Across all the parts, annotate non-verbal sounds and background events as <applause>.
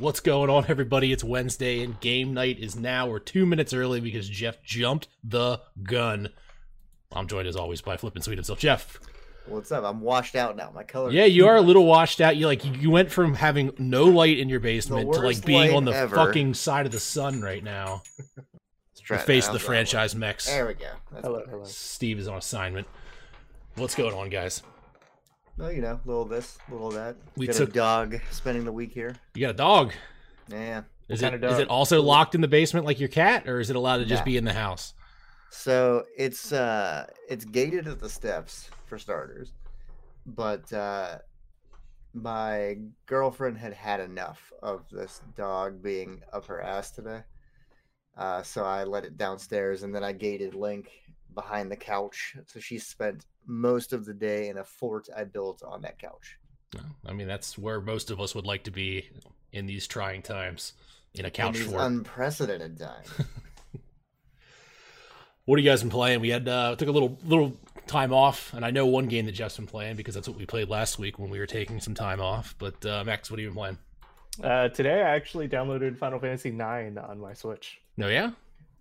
What's going on, everybody? It's Wednesday, and game night is now. We're two minutes early because Jeff jumped the gun. I'm joined as always by Flippin' Sweet himself, Jeff. What's up? I'm washed out now. My color. Yeah, you are a little washed out. You like you went from having no light in your basement to like being on the ever. fucking side of the sun right now. <laughs> The face of the franchise mechs. There we go. That's Hello, hello. Steve is on assignment. What's going on, guys? No, you know, little this, little that. We Got took- a dog spending the week here. You got a dog. Yeah. Is it is it also locked in the basement like your cat, or is it allowed to just Nah. be in the house? So it's uh it's gated at the steps for starters, but uh my girlfriend had had enough of this dog being up her ass today. Uh, so I let it downstairs, and then I gated Link behind the couch. So she spent most of the day in a fort I built on that couch. I mean that's where most of us would like to be in these trying times in a in couch these fort. unprecedented times. <laughs> What have you guys been playing? We had uh, took a little little time off, and I know one game that Jeff's been playing because that's what we played last week when we were taking some time off. But uh, Max, what have you been playing? Uh, today I actually downloaded Final Fantasy IX on my Switch. No, yeah,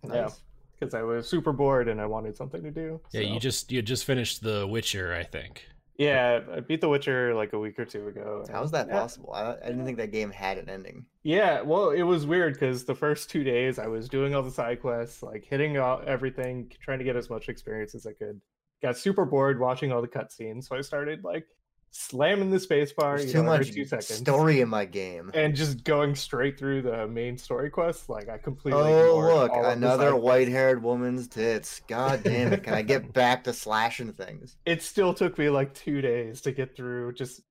Yeah, Nice. Because I was super bored and I wanted something to do. yeah. You just you just finished The Witcher, I think. yeah, I beat The Witcher like a week or two ago. and- How's that yeah, possible? I, I didn't think that game had an ending. Yeah, well, it was weird because the first two days I was doing all the side quests, like hitting all, everything, trying to get as much experience as I could. Got super bored watching all the cutscenes, so I started like slamming the spacebar There's you too know, every much two seconds, story in my game. and just going straight through the main story quests. Like I completely. Oh ignored look, all of the another white-haired woman's tits. God damn it! Can I get <laughs> back to slashing things? It still took me like two days to get through just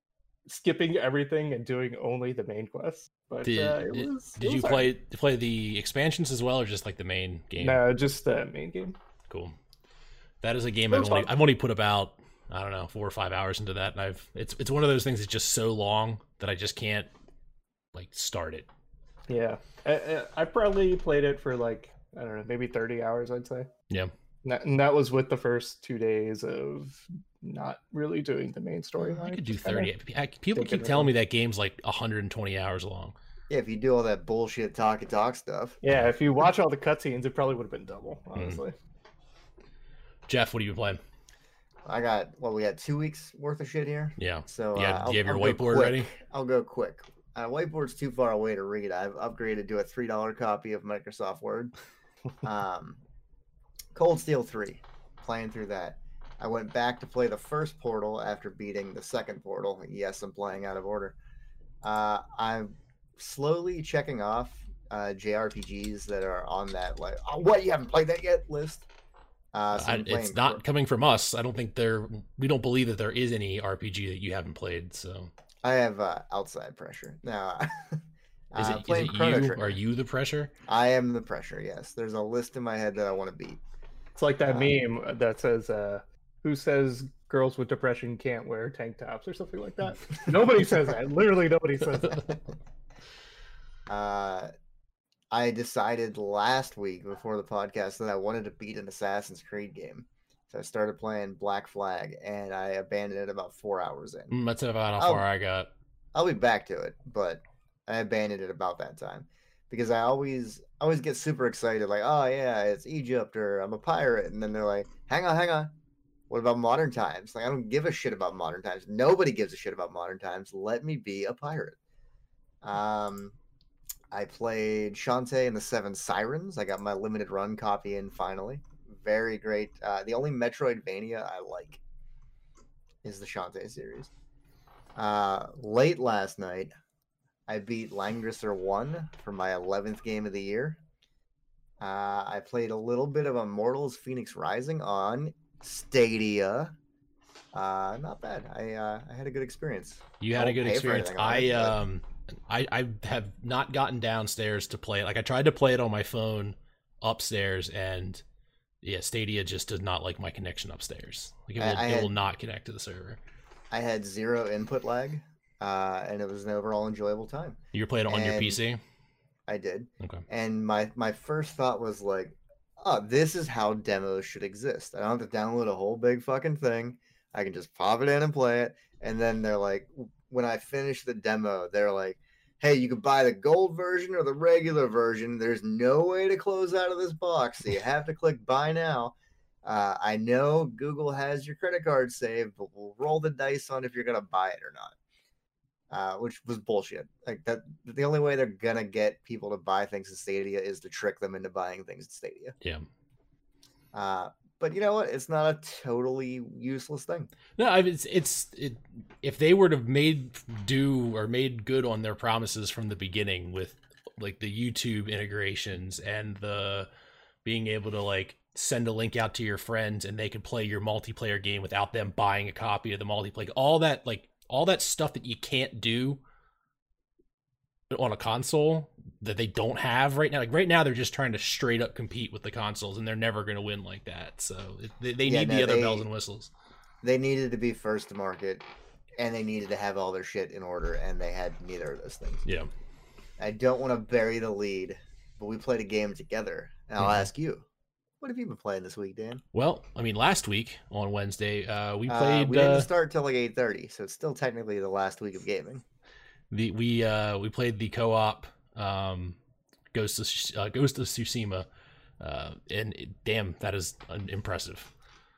skipping everything and doing only the main quests. But Did uh, it did, was. it did you was alright. play play the expansions as well, or just like the main game? No, just the main game. Cool. That is a game I've only fun. I've only put about I don't know four or five hours into that, and I've it's it's one of those things that's just so long that I just can't like start it. Yeah, I, I- I probably played it for like I don't know, maybe thirty hours. I'd say. Yeah. And that, and that was with the first two days of not really doing the main storyline. I could do just kinda- thirty. I- People keep telling me that game's like 120 hours long. Yeah, if you do all that bullshit talky talk stuff. Yeah, if you watch all the cutscenes, it probably would have been double. Hmm. Honestly. Jeff, what have you been playing? I got well, we got two weeks worth of shit here. Yeah. So Yeah, uh, do you have your I'll whiteboard ready? I'll go quick. Uh, whiteboard's too far away to read. I've upgraded to a three dollar copy of Microsoft Word. <laughs> um, Cold Steel three, playing through that. I went back to play the first Portal after beating the second Portal. Yes, I'm playing out of order. Uh, I'm slowly checking off uh, JRPGs that are on that like oh, what you haven't played that yet list. Uh, so I, it's not Cro- coming from us. I don't think there. We don't believe that there is any RPG that you haven't played. So I have uh, outside pressure now. <laughs> is uh, it, is it you? Trigger. Are you the pressure? I am the pressure. Yes, there's a list in my head that I want to beat. It's like that Uh, meme that says, uh, "Who says girls with depression can't wear tank tops or something like that?" <laughs> nobody says that. Literally, nobody says that. <laughs> Uh, I decided last week before the podcast that I wanted to beat an Assassin's Creed game, so I started playing Black Flag, and I abandoned it about four hours in. Mm, That's about how far I got. I'll be back to it, but I abandoned it about that time because I always always get super excited, like, oh yeah, it's Egypt or I'm a pirate, and then they're like, hang on, hang on, what about modern times? Like, I don't give a shit about modern times. Nobody gives a shit about modern times. Let me be a pirate. Um, I played Shantae and the Seven Sirens. I got my limited run copy in finally. Very great. Uh, the only Metroidvania I like is the Shantae series. Uh, late last night, I beat Langrisser 1 for my 11th game of the year. Uh, I played a little bit of Immortals Fenyx Rising on Stadia. Uh, not bad. I uh, I had a good experience. You had a good experience. I but- um I I have not gotten downstairs to play it. Like I tried to play it on my phone upstairs and yeah, Stadia just does not like my connection upstairs. Like it will, it will not connect to the server. I had zero input lag, uh, and it was an overall enjoyable time. You're playing it on your PC? I did. Okay. And my my first thought was like, oh, this is how demos should exist. I don't have to download a whole big fucking thing. I can just pop it in and play it. And then they're like, when I finish the demo, they're like, hey, you could buy the gold version or the regular version. There's no way to close out of this box, so you have to click buy now. Uh, I know Google has your credit card saved, but we'll roll the dice on if you're gonna buy it or not. Uh, which was bullshit. Like that, the only way they're gonna get people to buy things in Stadia is to trick them into buying things in Stadia. Yeah. Uh, but you know what? It's not a totally useless thing. No, I mean, it's it's it, if they were to made do or made good on their promises from the beginning with like the YouTube integrations and the being able to like send a link out to your friends and they could play your multiplayer game without them buying a copy of the multiplayer. All that like all that stuff that you can't do on a console that they don't have right now. Like right now, they're just trying to straight up compete with the consoles, and they're never going to win like that. So it, they, they Yeah, need no, the other they- bells and whistles. They needed to be first to market, and they needed to have all their shit in order, and they had neither of those things. Yeah. I don't want to bury the lead, but we played a game together. And I'll Mhm. ask you, what have you been playing this week, Dan? Well, I mean, last week on Wednesday, uh, we Uh, played we didn't uh, start till like eight thirty, so it's still technically the last week of gaming. the we uh, we played the co-op um, Ghost of Sh- uh, Ghost of Tsushima, uh, and it- damn, that is uh, impressive.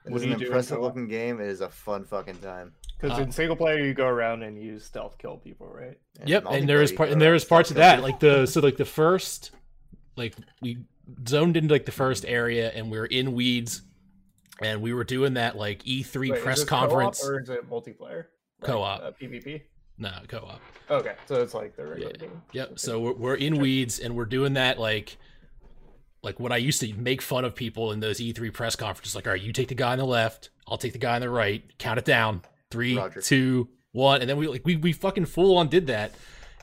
It What is an you do in impressive co-op? looking game. It is a fun fucking time. Because Uh, in single player, you go around and you stealth kill people, right? yep, and there multiplayer, is you part and there around is parts of that, like the so like the first, like we zoned into like the first area, and we are in weeds, and we were doing that like E3 Wait, is press this co-op conference. or is it multiplayer? Co-op. uh, PvP. No, co-op. Okay, so it's like the regular Yeah. game. Yep. Okay. So we're, we're in weeds and we're doing that like like what I used to make fun of people in those E3 press conferences. Like, all right, you take the guy on the left, I'll take the guy on the right. Count it down, three, Roger. two, one, and then we like we we fucking full on did that,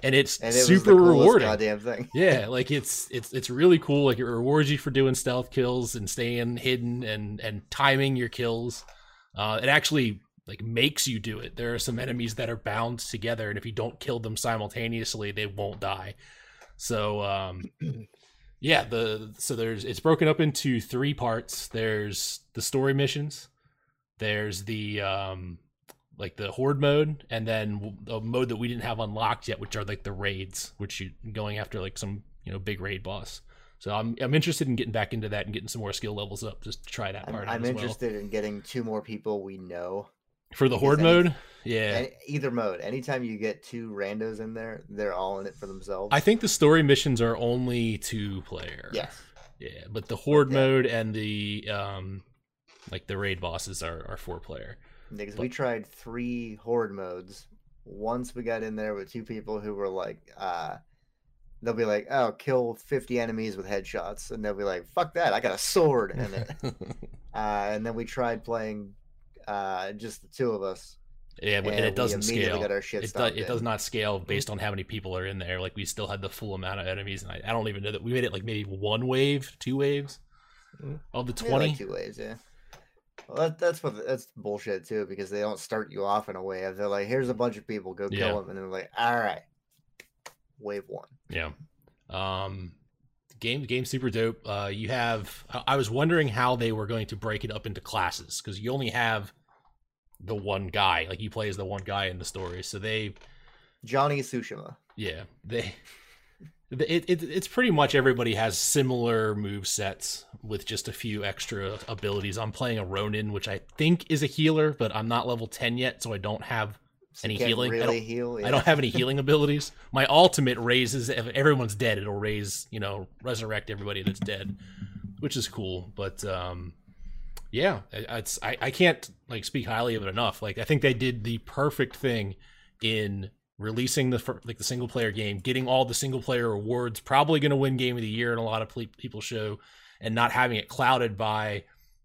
and it's And it super was the coolest rewarding. goddamn thing. <laughs> Yeah, like it's it's it's really cool. Like it rewards you for doing stealth kills and staying hidden and and timing your kills. Uh, it actually like makes you do it. There are some enemies that are bound together, and if you don't kill them simultaneously, they won't die. So um, <clears throat> yeah, the so there's it's broken up into three parts. There's the story missions. There's the um like the horde mode and then a mode that we didn't have unlocked yet which are like the raids which you going after like some you know big raid boss so i'm i'm interested in getting back into that and getting some more skill levels up just to try that I'm, part out I'm as interested in getting two more people we know. For the horde any- mode yeah Any, either mode. Anytime you get two randos in there, they're all in it for themselves. i think the story missions are only two player yes. yeah but the horde Yeah. mode and the um like the raid bosses are, are four player Because we tried three horde modes. Once we got in there with two people who were like, uh, they'll be like, "Oh, kill fifty enemies with headshots," and they'll be like, "Fuck that! I got a sword." And then, <laughs> uh, and then we tried playing uh, just the two of us, yeah and and it doesn't scale got our shit it, do, it does not scale based on how many people are in there. Like we still had the full amount of enemies, and I, I don't even know that we made it like maybe one wave, two waves Mm. of the twenty. like two ways, yeah. Well, that, that's what that's bullshit too, because they don't start you off in a wave. They're like, "Here's a bunch of people, go kill Yeah. them," and they're like, "All right, wave one." Yeah. Um, game game super dope. Uh, you have. I, I was wondering how they were going to break it up into classes because you only have the one guy. Like he plays the one guy in the story, so they Johnny Tsushima. Yeah, they. It, it, it's pretty much everybody has similar move sets with just a few extra abilities. I'm playing a Ronin, which I think is a healer, but I'm not level 10 yet, so I don't have So Any healing? I Really don't- heal? I don't have any <laughs> healing abilities. My ultimate raises if everyone's dead, it'll raise, you know, resurrect everybody that's dead, which is cool. But um, yeah, it's I, I can't like speak highly of it enough. Like I think they did the perfect thing in releasing the like the single player game, getting all the single player awards, probably going to win game of the year in a lot of ple- people show, and not having it clouded by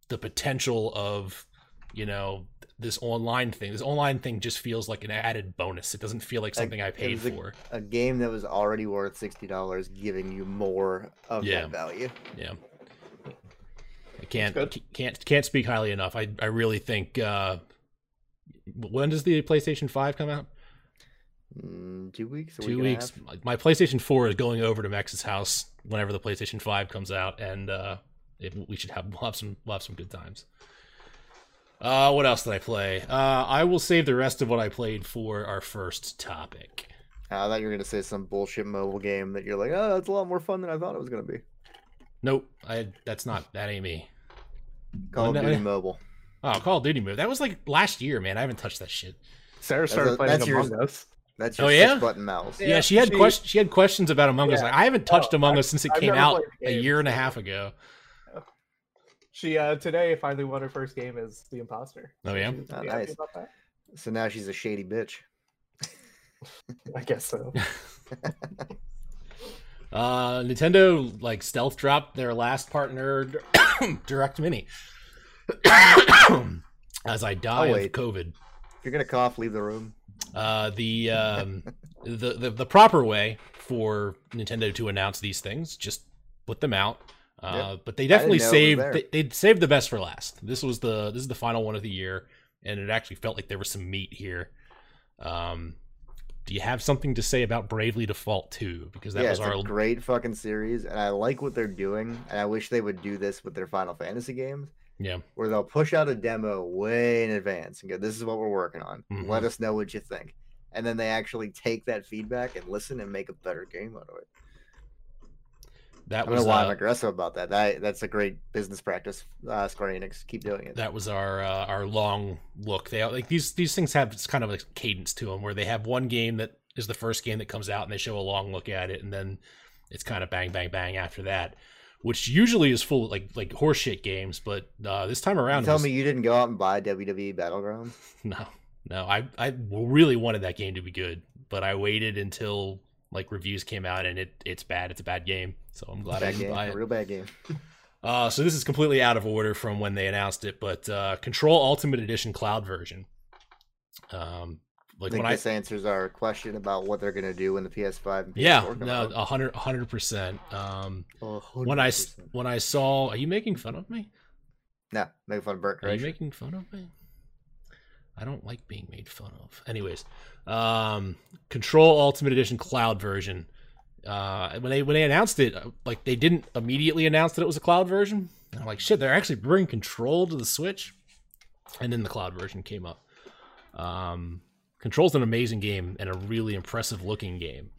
the potential of you know this online thing. This online thing just feels like an added bonus. It doesn't feel like something I paid a- for. a game that was already worth sixty dollars, giving you more of Yeah. that value. Yeah. I can't can't can't speak highly enough. I I really think uh when does the PlayStation 5 come out? Mm, two weeks. Two week weeks. My PlayStation 4 is going over to Max's house whenever the PlayStation 5 comes out and uh it, we should have we'll have some we'll have some good times. Uh what else did I play? Uh I will save the rest of what I played for our first topic. I thought you were gonna say some bullshit mobile game that you're like, oh, that's a lot more fun than I thought it was gonna be. Nope, I that's not that ain't me. Call of Duty. Mobile. Oh, Call of Duty Mobile. That was like last year, man. I haven't touched that shit. Sarah started a- playing that's yours. Among Us. That's Oh, yeah? button mouse. Yeah, Yeah, she had she- questions. She had questions about Among Us. Like I haven't touched Oh, Among I've- Us since it I've came out a year and a half ago. She uh today finally won her first game as the imposter. Oh, yeah? Oh, nice. So now she's a shady bitch. <laughs> I guess so. <laughs> <laughs> Uh, Nintendo like stealth dropped their last partner <coughs> Direct Mini. <coughs> As I die I'll of. COVID. If you're gonna cough, leave the room. Uh, the, um, <laughs> the the the proper way for Nintendo to announce these things, just put them out. Uh, but they definitely know it was saved they, they saved the best for last. This was the this is the final one of the year, and it actually felt like there was some meat here. Um, do you have something to say about Bravely Default 2? Because that yeah, was our a great fucking series, and I like what they're doing. And I wish they would do this with their Final Fantasy games, yeah. where they'll push out a demo way in advance and go, "This is what we're working on. Mhm. Let us know what you think." And then they actually take that feedback and listen and make a better game out of it. That I don't was know why I'm uh, aggressive about that. that. That's a great business practice. Uh, Square Enix, keep doing it. that was our uh, our long look. They like these these things have this kind of a cadence to them where they have one game that is the first game that comes out and they show a long look at it and then it's kind of bang bang bang after that, which usually is full like like horseshit games. But uh, this time around, tell was- me you didn't go out and buy WWE Battlegrounds? <laughs> no, no. I I really wanted that game to be good, but I waited until like reviews came out and it it's bad. It's a bad game. So I'm glad I Bad didn't game, buy a it. real bad game. <laughs> Uh, so this is completely out of order from when they announced it, but uh, Control Ultimate Edition Cloud version. Um, I like think when I this answers our question about what they're gonna do when the PS5 and PS4 yeah, come no, out. a hundred, a hundred percent. Um, Oh, when I s- 100%. when I saw, are you making fun of me? no, making fun of Burt Are you Kreischer. making fun of me? I don't like being made fun of. Anyways, um, Control Ultimate Edition Cloud version. Uh, when they when they announced it, uh, like they didn't immediately announce that it was a cloud version. And I'm like, shit, they're actually bringing Control to the Switch, and then the cloud version came up. Um, Control's an amazing game and a really impressive looking game.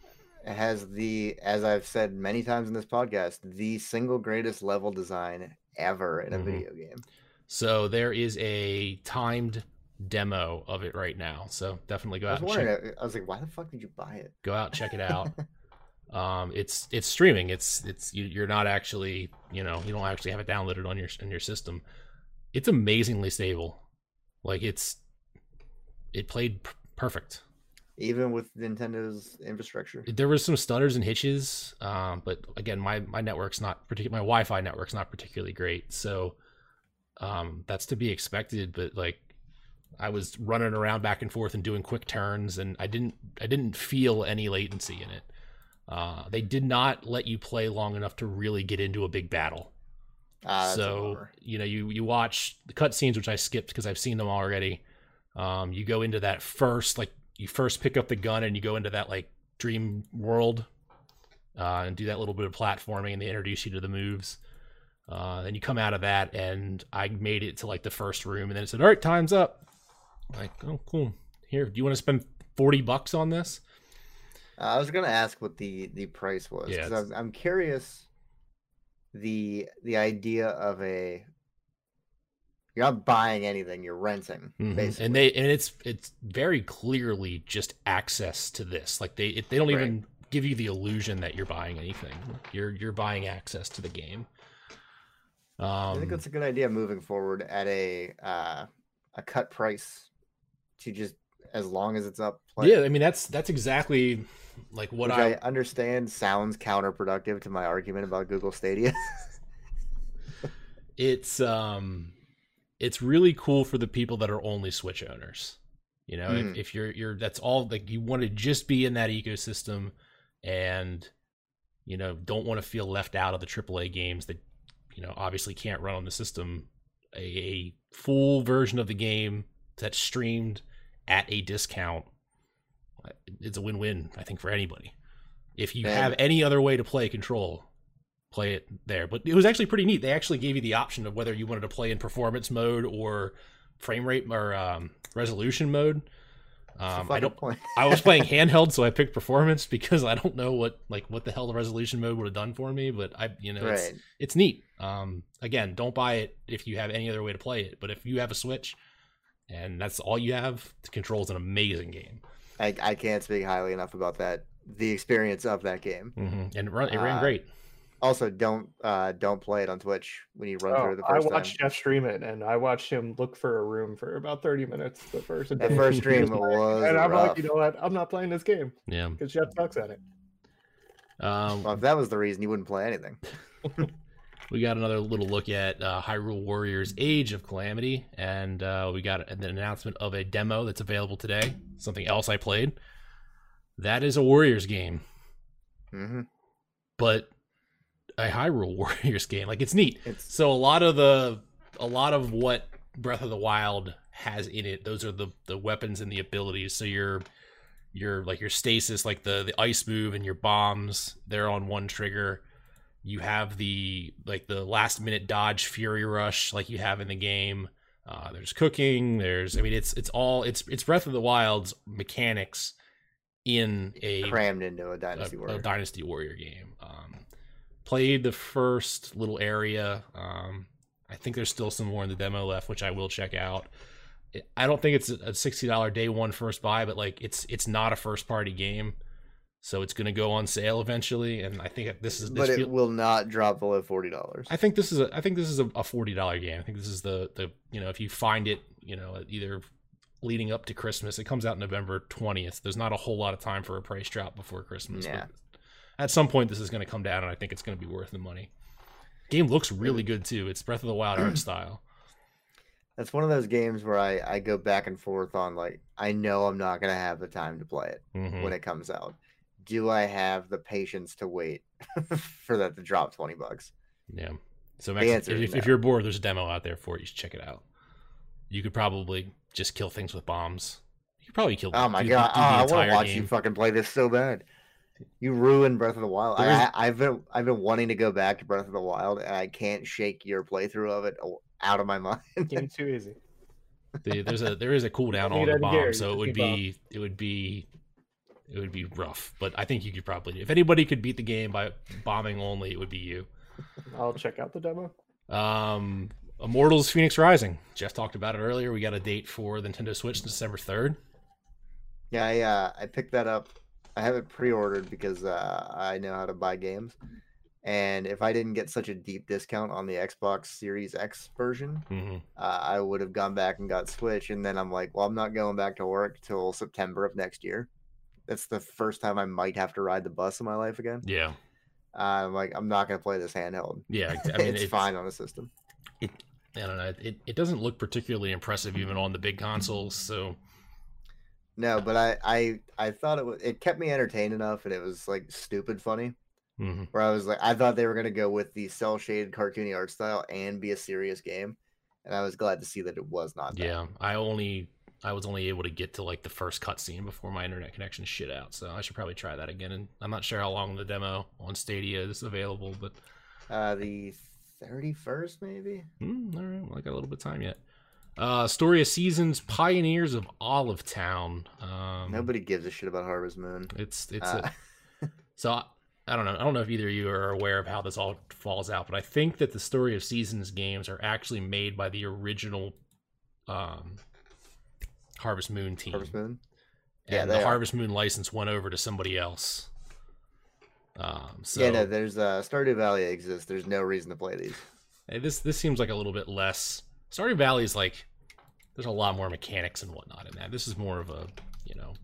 It has the, as I've said many times in this podcast, the single greatest level design ever in a Mhm. video game. So there is a timed demo of it right now. So definitely go I out was and check. I was like, why the fuck did you buy it? go out check it <laughs> out um it's it's streaming it's it's you, you're not actually you know you don't actually have it downloaded on your on your system it's amazingly stable like it's it played p- perfect Even with Nintendo's infrastructure. there was some stutters and hitches um but again my my network's not particular my wi-fi network's not particularly great so um that's to be expected but like i was running around back and forth and doing quick turns and i didn't i didn't feel any latency in it. Uh they did not let you play long enough to really get into a big battle. A so you know you you watch the cutscenes which i skipped because i've seen them already. Um you go into that first like you first pick up the gun and you go into that like dream world uh, and do that little bit of platforming and they introduce you to the moves. Uh, then you come out of that and i made it to like the first room and then it said all right time's up like oh cool here do you want to spend 40 bucks on this Uh, I was gonna ask what the the price was Yeah, because I'm, I'm curious. The the idea of a you're not buying anything, you're renting, Mhm. basically. and they and it's it's very clearly just access to this like they it, they don't Right. even give you the illusion that you're buying anything you're you're buying access to the game um I think that's a good idea moving forward at a uh, a cut price to just as long as it's up. Play. yeah i mean that's that's exactly like what i I understand sounds counterproductive to my argument about Google Stadia. <laughs> it's um it's really cool for the people that are only switch owners you know Mhm. if, if you're you're that's all like you want to just be in that ecosystem and you know don't want to feel left out of the aaa games that you know obviously can't run on the system a, a full version of the game that's streamed at a discount it's a win-win i think for anybody if you Man. have any other way to play control play it there but it was actually pretty neat they actually gave you the option of whether you wanted to play in performance mode or frame rate or um, resolution mode Um, I don't. I was playing <laughs> handheld, so I picked performance because I don't know what like what the hell the resolution mode would have done for me. But I, you know, it's it's neat. Um, again, don't buy it if you have any other way to play it. But if you have a Switch, and that's all you have, the control's an amazing game. I, I can't speak highly enough about that. The experience of that game. Mm-hmm. And it, run, it ran Uh, great. Also, don't uh don't play it on Twitch when you run Oh, through it the I first watched time. Jeff stream it, and I watched him look for a room for about thirty minutes. The first That day. first stream <laughs> was and I'm rough. like, you know what? I'm not playing this game Yeah. because Jeff sucks at it. Um, Well, if that was the reason, you wouldn't play anything. <laughs> we got another little look at uh, Hyrule Warriors Age of Calamity, and uh, we got an announcement of a demo that's available today. Something else I played. That is a Warriors game, hmm but a Hyrule <laughs> Warriors game. Like it's neat. It's So a lot of the a lot of what Breath of the Wild has in it, those are the the weapons and the abilities. So your your like your stasis, like the the ice move and your bombs, they're on one trigger. You have the like the last minute dodge fury rush like you have in the game. Uh, there's cooking. There's I mean it's it's all it's it's Breath of the Wild's mechanics in a crammed into a a, Dynasty a Warrior. Dynasty Warrior game. Um, played the first little area. Um, I think there's still some more in the demo left, which I will check out. I don't think it's a sixty dollar day one first buy, but like it's it's not a first party game, so it's going to go on sale eventually. And I think this is this but it feel- will not drop below forty dollars. I think this is a I think this is a, a forty dollar game. I think this is the the you know if you find it you know either leading up to Christmas, it comes out November twentieth. There's not a whole lot of time for a price drop before Christmas. Yeah. But at some point, this is going to come down, and I think it's going to be worth the money. Game looks really good too. It's Breath of the Wild art <clears throat> style. That's one of those games where I, I go back and forth on like I know I'm not gonna have the time to play it Mhm. when it comes out. Do I have the patience to wait <laughs> for that to drop twenty bucks? Yeah. So Max, if, is if you're bored, there's a demo out there for it. You should check it out. You could probably just kill things with bombs. You could probably kill. Oh my do- god! do Oh, I want to watch game. you fucking play this so bad. You ruined Breath of the Wild. There is- I, I, I've been I've been wanting to go back to Breath of the Wild, and I can't shake your playthrough of it out of my <laughs> mind. Game's too easy. The, there's a there is a cooldown Don't on the bomb, so it would need be it would be it would be rough. But I think you could probably if anybody could beat the game by bombing only, it would be you. I'll check out the demo. Um, Immortals: Fenyx Rising. Jeff talked about it earlier. We got a date for the Nintendo Switch, December third. Yeah, I uh, I picked that up. I have it pre-ordered because uh, I know how to buy games, and if I didn't get such a deep discount on the Xbox Series X version, Mm-hmm. uh, I would have gone back and got Switch. And then I'm like, well, I'm not going back to work till September of next year. That's the first time I might have to ride the bus in my life again. Yeah, Uh, I'm like, I'm not gonna play this handheld. yeah. I <laughs> mean, it's, fine on the system. I don't know. It, it doesn't look particularly impressive even on the big consoles. So No, but I I I thought it was it kept me entertained enough, and it was like stupid funny. mhm. Where I was like, I thought they were gonna go with the cell shaded cartoony art style and be a serious game, and I was glad to see that it was not. That. yeah, I only I was only able to get to like the first cutscene before my internet connection shit out. So I should probably try that again. And I'm not sure how long the demo on Stadia is available, but Uh, the thirty first maybe. Hmm, all right, well, I got a little bit of time yet. Uh, Story of Seasons: Pioneers of Olive Town. Um, Nobody gives a shit about Harvest Moon. It's it's Uh, a, <laughs> so I, I don't know. I don't know if either of you are aware of how this all falls out, but I think that the Story of Seasons games are actually made by the original um, Harvest Moon team, Harvest Moon. and yeah, the are. Harvest Moon license went over to somebody else. Um, so Yeah, no, there's uh, Stardew Valley exists. There's no reason to play these. Hey, this this seems like a little bit less. Stardew Valley is like there's a lot more mechanics and whatnot in that. This is more of a you know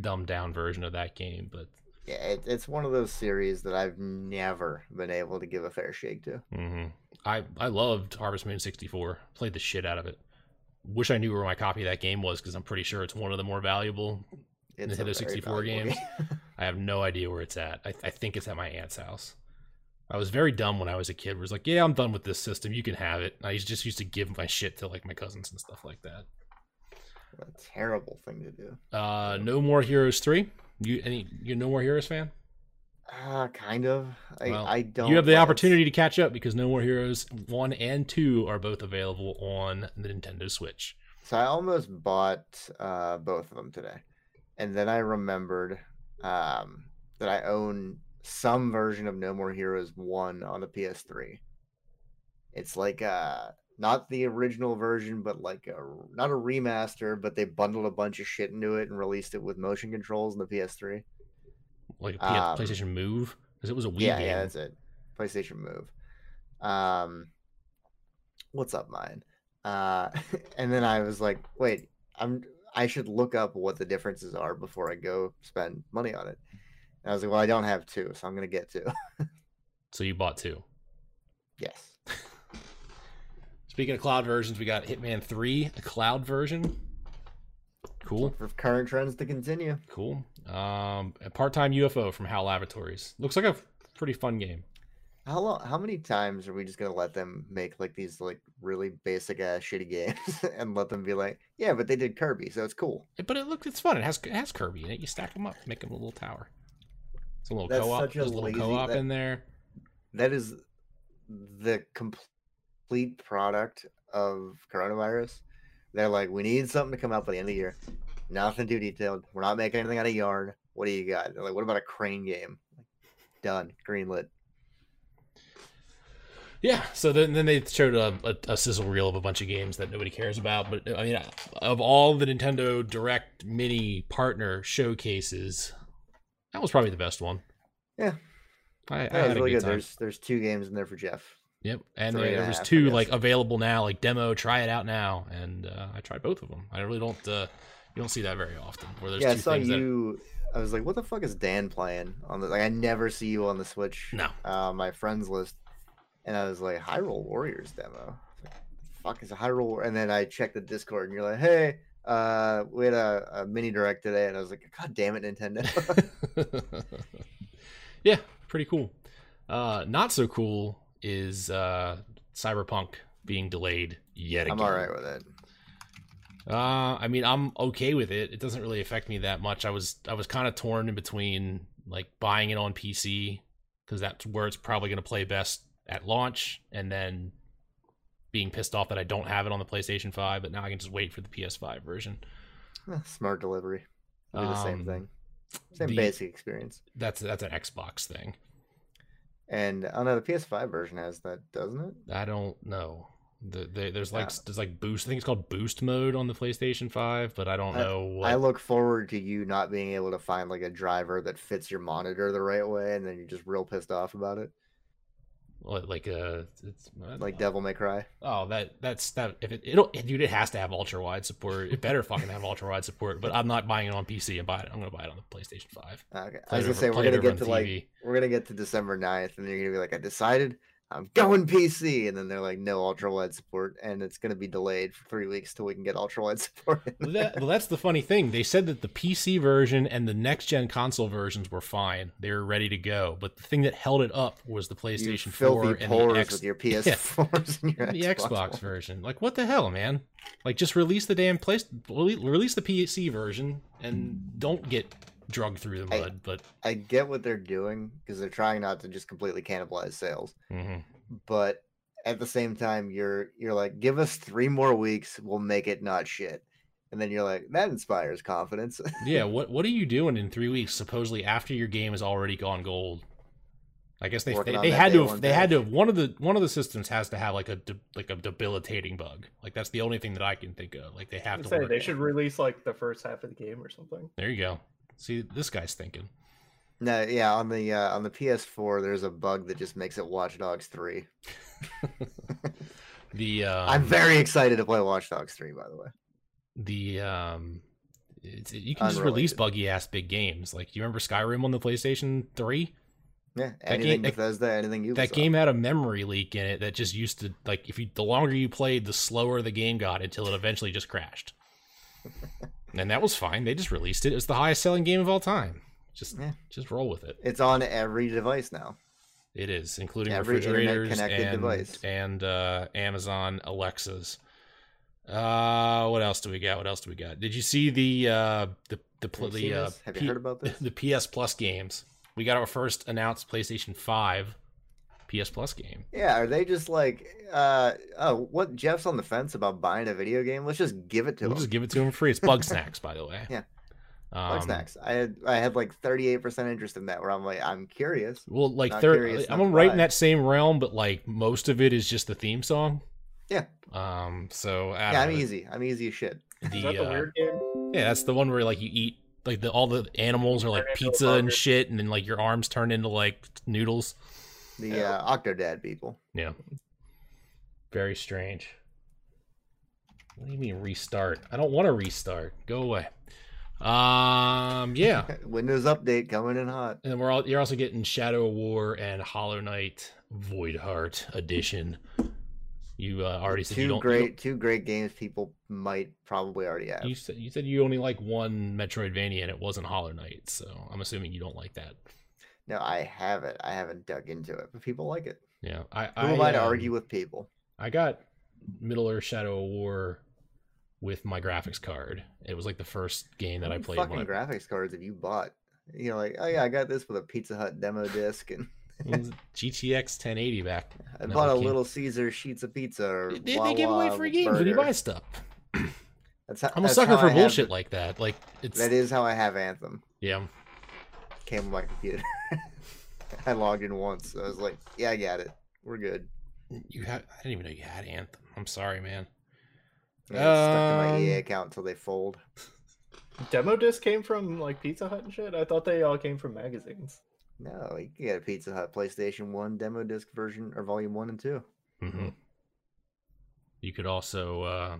dumbed down version of that game, but Yeah, it, it's one of those series that I've never been able to give a fair shake to. hmm I I loved Harvest Moon 64. Played the shit out of it. Wish I knew where my copy of that game was because I'm pretty sure it's one of the more valuable. It's Nintendo 64 games? game. <laughs> I have no idea where it's at. I, I think it's at my aunt's house. I was very dumb when I was a kid. Was like, yeah, I'm done with this system. You can have it. I just used to give my shit to like my cousins and stuff like that. a terrible thing to do. Uh, No More Heroes three. You any you No More Heroes fan? Uh, kind of. I, Well, I don't. you have the opportunity to catch up because No More Heroes one and two are both available on the Nintendo Switch. So I almost bought uh, both of them today, and then I remembered um, that I own some version of No More Heroes one on the PS3. It's like uh not the original version, but like a not a remaster, but they bundled a bunch of shit into it and released it with motion controls in the PS3. Like Um, PlayStation Move, because it was a Wii yeah, game. yeah, that's it. PlayStation Move. Um, what's up, mine? Uh, <laughs> and then I was like, wait, I'm I should look up what the differences are before I go spend money on it. And I was like, well, I don't have two, so I'm gonna get two. <laughs> so you bought two. yes. <laughs> Speaking of cloud versions, we got Hitman 3, a cloud version. Cool. For current trends to continue. Cool. Um, a part-time UFO from HAL Laboratories. Looks like a pretty fun game. How long? How many times are we just gonna let them make like these like really basic ass <laughs> shitty games <laughs> and let them be like, yeah, but they did Kirby, so it's cool. But it looks it's fun. It has it has Kirby in it. You stack them up, make them a little tower. It's a little That's co-op. such a There's a little co-op that- in there. That is the complete product of coronavirus. They're like, we need something to come out by the end of the year. Nothing too detailed. We're not making anything out of yarn. What do you got? They're like, what about a crane game? Done. Greenlit. Yeah. So then, then they showed a, a, a sizzle reel of a bunch of games that nobody cares about. But I mean, of all the Nintendo Direct Mini partner showcases, that was probably the best one. Yeah. I, I had really good good. There's there's two games in there for Jeff. Yep, and Three there, and was half, two like available now, like demo. Try it out now, and uh, I tried both of them. I really don't. Uh, you don't see that very often. Where there's yeah, I saw things that you. I was like, what the fuck is Dan playing on the? Like, I never see you on the Switch. No. Uh, my friends list, and I was like, Hyrule Warriors demo. Like, fuck is a Hyrule? War-" And then I checked the Discord, and you're like, hey, uh, we had a, a mini direct today, and I was like, God damn it, Nintendo. <laughs> <laughs> yeah, pretty cool. Uh, not so cool is uh, Cyberpunk being delayed yet again. I'm all right with it. Uh, I mean, I'm okay with it. It doesn't really affect me that much. I was I was kind of torn in between like buying it on PC because that's where it's probably going to play best at launch, and then being pissed off that I don't have it on the PlayStation 5. But now I can just wait for the PS5 version. Eh, Smart delivery. Be the same Um, thing. Same the- basic experience. That's that's an Xbox thing. And I know the PS5 version has that, doesn't it? I don't know. The, the, there's like Yeah. there's like boost. I think it's called boost mode on the PlayStation 5, but I don't know what. I look forward to you not being able to find like a driver that fits your monitor the right way, and then you're just real pissed off about it, what, like uh, it's like Devil May Cry. Oh, that that's that. If it it'll dude, it has to have ultra wide support. It better fucking have ultra wide support. But I'm not buying it on PC. I'm buying it. I'm gonna buy it on the PlayStation Five. Okay. I was gonna over- say we're gonna get to TV. like we're gonna get to December 9th, and you're gonna be like, I decided I'm going PC, and then they're like, no ultra wide support, and it's gonna be delayed for three weeks till we can get ultra wide <laughs> support. Well, that, well, that's the funny thing. They said that the PC version and the next gen console versions were fine. They were ready to go. But the thing that held it up was the PlayStation filthy 4 and the, X, with your <laughs> PS4s and your the Xbox, Xbox version. Like, what the hell, man? Like, just release the damn place. Release the PC version and don't get drugged through the I- But I get what they're doing because they're trying not to just completely cannibalize sales. mhm. but at the same time you're you're like give us three more weeks we'll make it not shit and then you're like that inspires confidence yeah, <laughs> what what are you doing in three weeks? Supposedly after your game has already gone gold. I guess they they, they had to have, they had to have, one of the one of the systems has to have like a de, like a debilitating bug. Like that's the only thing that I can think of. Like they have I'd to. say work they should release like the first half of the game or something. There you go. See, this guy's thinking. no yeah on the uh, on the ps4 there's a bug that just makes it watch dogs 3 <laughs> The um, i'm very excited to play watch dogs 3 by the way the um, it's, you can just release buggy ass big games. Like you remember Skyrim on the PlayStation Three? yeah That anything game- that- bethesda anything you That game had a memory leak in it that just used to like if you the longer you played, the slower the game got until it eventually just crashed. <laughs> and that was fine. They just released it. It's the highest selling game of all time. Just Yeah. just roll with it. it's on every device now It is, including Every refrigerators internet-connected and device. and uh, Amazon Alexas. Uh, what else do we got? What else do we got? Did you see the uh the the Have the uh? Have you P- heard about <laughs> this? the PS Plus games? We got our first announced PlayStation Five PS Plus game. Yeah, are they just like, uh, oh, what? Jeff's on the fence about buying a video game. Let's just give it to We'll him. just give it to him free. It's Bug <laughs> Snacks, by the way. Yeah. Um, Bugsnax. I had I had like thirty eight percent interest in that. Where I'm like, I'm curious. Well, like Not third, curious, I'm right in that same realm, but like most of it is just the theme song. Yeah. Um. So I Yeah, I'm know. easy. I'm easy as shit. The, Is that the uh, weird game? Yeah, that's the one where like you eat like the all the animals are like Turn into a pizza and shit, and then like your arms turn into like noodles. The uh, Octodad people. Yeah. Very strange. What do you mean restart? I don't want to restart. Go away. Um. Yeah. <laughs> Windows update coming in hot. And we're all, you're also getting Shadow of War and Hollow Knight Void Heart edition. You uh, already said you Two great, two great games. People might probably already have. You said you said you only like one Metroidvania and it wasn't Hollow Knight, so I'm assuming you don't like that. No, I have it. I haven't dug into it, but people like it. Yeah, I Who am I to um, argue with people? I got Middle Earth Shadow of War with my graphics card. It was like the first game that I played. Fucking I, graphics cards have you bought? You're like, oh yeah, I got this with a Pizza Hut demo disc, and GTX 1080 back. <laughs> I bought I a. Little Caesar sheets of pizza. Or They, they give away free games when you buy stuff. <clears throat> That's how, I'm a sucker for I have- bullshit like that. Like it's That is how I have Anthem. yeah. Came on my computer. <laughs> I logged in once. I was like, yeah, I got it. We're good. You had I didn't even know you had Anthem. I'm sorry, man. Yeah, it's stuck to my Um, EA account until they fold. Demo disc came from like Pizza Hut and shit. I thought they all came from magazines. No, you can get a Pizza Hut PlayStation One demo disc version or Volume One and Two. hmm You could also uh,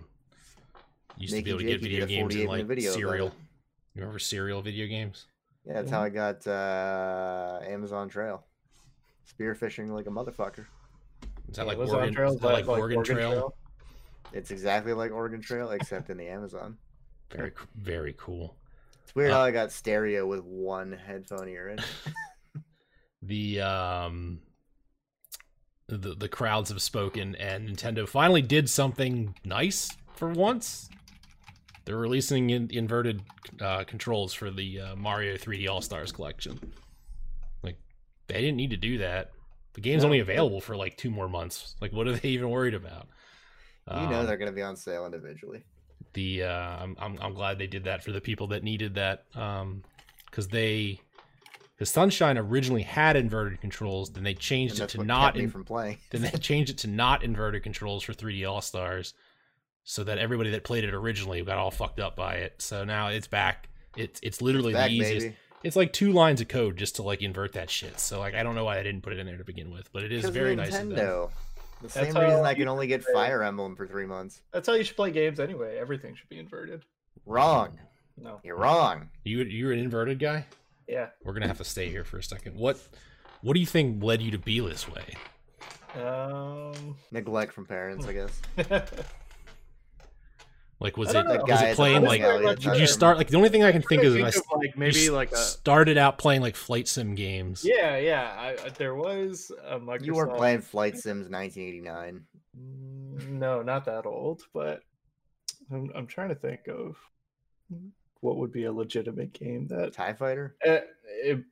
used Naked to be able to Jake, get video games in like video about cereal. it. You remember cereal video games? Yeah, that's how I got uh, Amazon Trail. Spearfishing like a motherfucker. Is that like Amazon Oregon? Trail, is that like, like Oregon, Trail? It's exactly like Oregon Trail, except in the Amazon. Very, very cool. It's weird Uh, how I got stereo with one headphone ear in. <laughs> The um, the the crowds have spoken, and Nintendo finally did something nice for once. They're releasing in, inverted uh, controls for the uh, Mario 3D All Stars collection. Like, they didn't need to do that. The game's No. only available for like two more months. Like, what are they even worried about? you know Um, they're going to be on sale individually. the uh, I'm, I'm I'm glad they did that for the people that needed that um because they the Sunshine originally had inverted controls, then they changed it to not in, from playing. <laughs> then they changed it to not inverted controls for 3D All Stars, so that everybody that played it originally got all fucked up by it. So now it's back. It's it's literally Back, the easiest. baby. It's like two lines of code just to like invert that shit. So like I don't know why I didn't put it in there to begin with, but it is very nice of them. Nintendo. The That's same reason I can only get play. Fire Emblem for three months. That's how you should play games anyway. Everything should be inverted. Wrong. No. You're wrong. You you're an inverted guy. Yeah. We're gonna have to stay here for a second. What what do you think led you to be this way? Um. Neglect from parents, I guess. <laughs> Like was it know. was it playing like did you start like the only thing I can think of is think I of, like maybe s- like a started out playing like flight sim games. yeah yeah. I, I- there was a Microsoft. You weren't playing Flight Sims 1989. Mm, No, not that old, but I'm, I'm trying to think of what would be a legitimate game that TIE Fighter? uh, it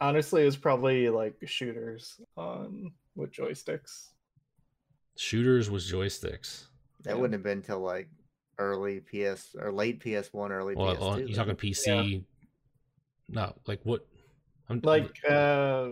honestly is probably like shooters on with joysticks. Shooters was joysticks. That Yeah. wouldn't have been till like early PS or late PS1, early Well, PS2. well, you talking PC? No, like what? I'm Like uh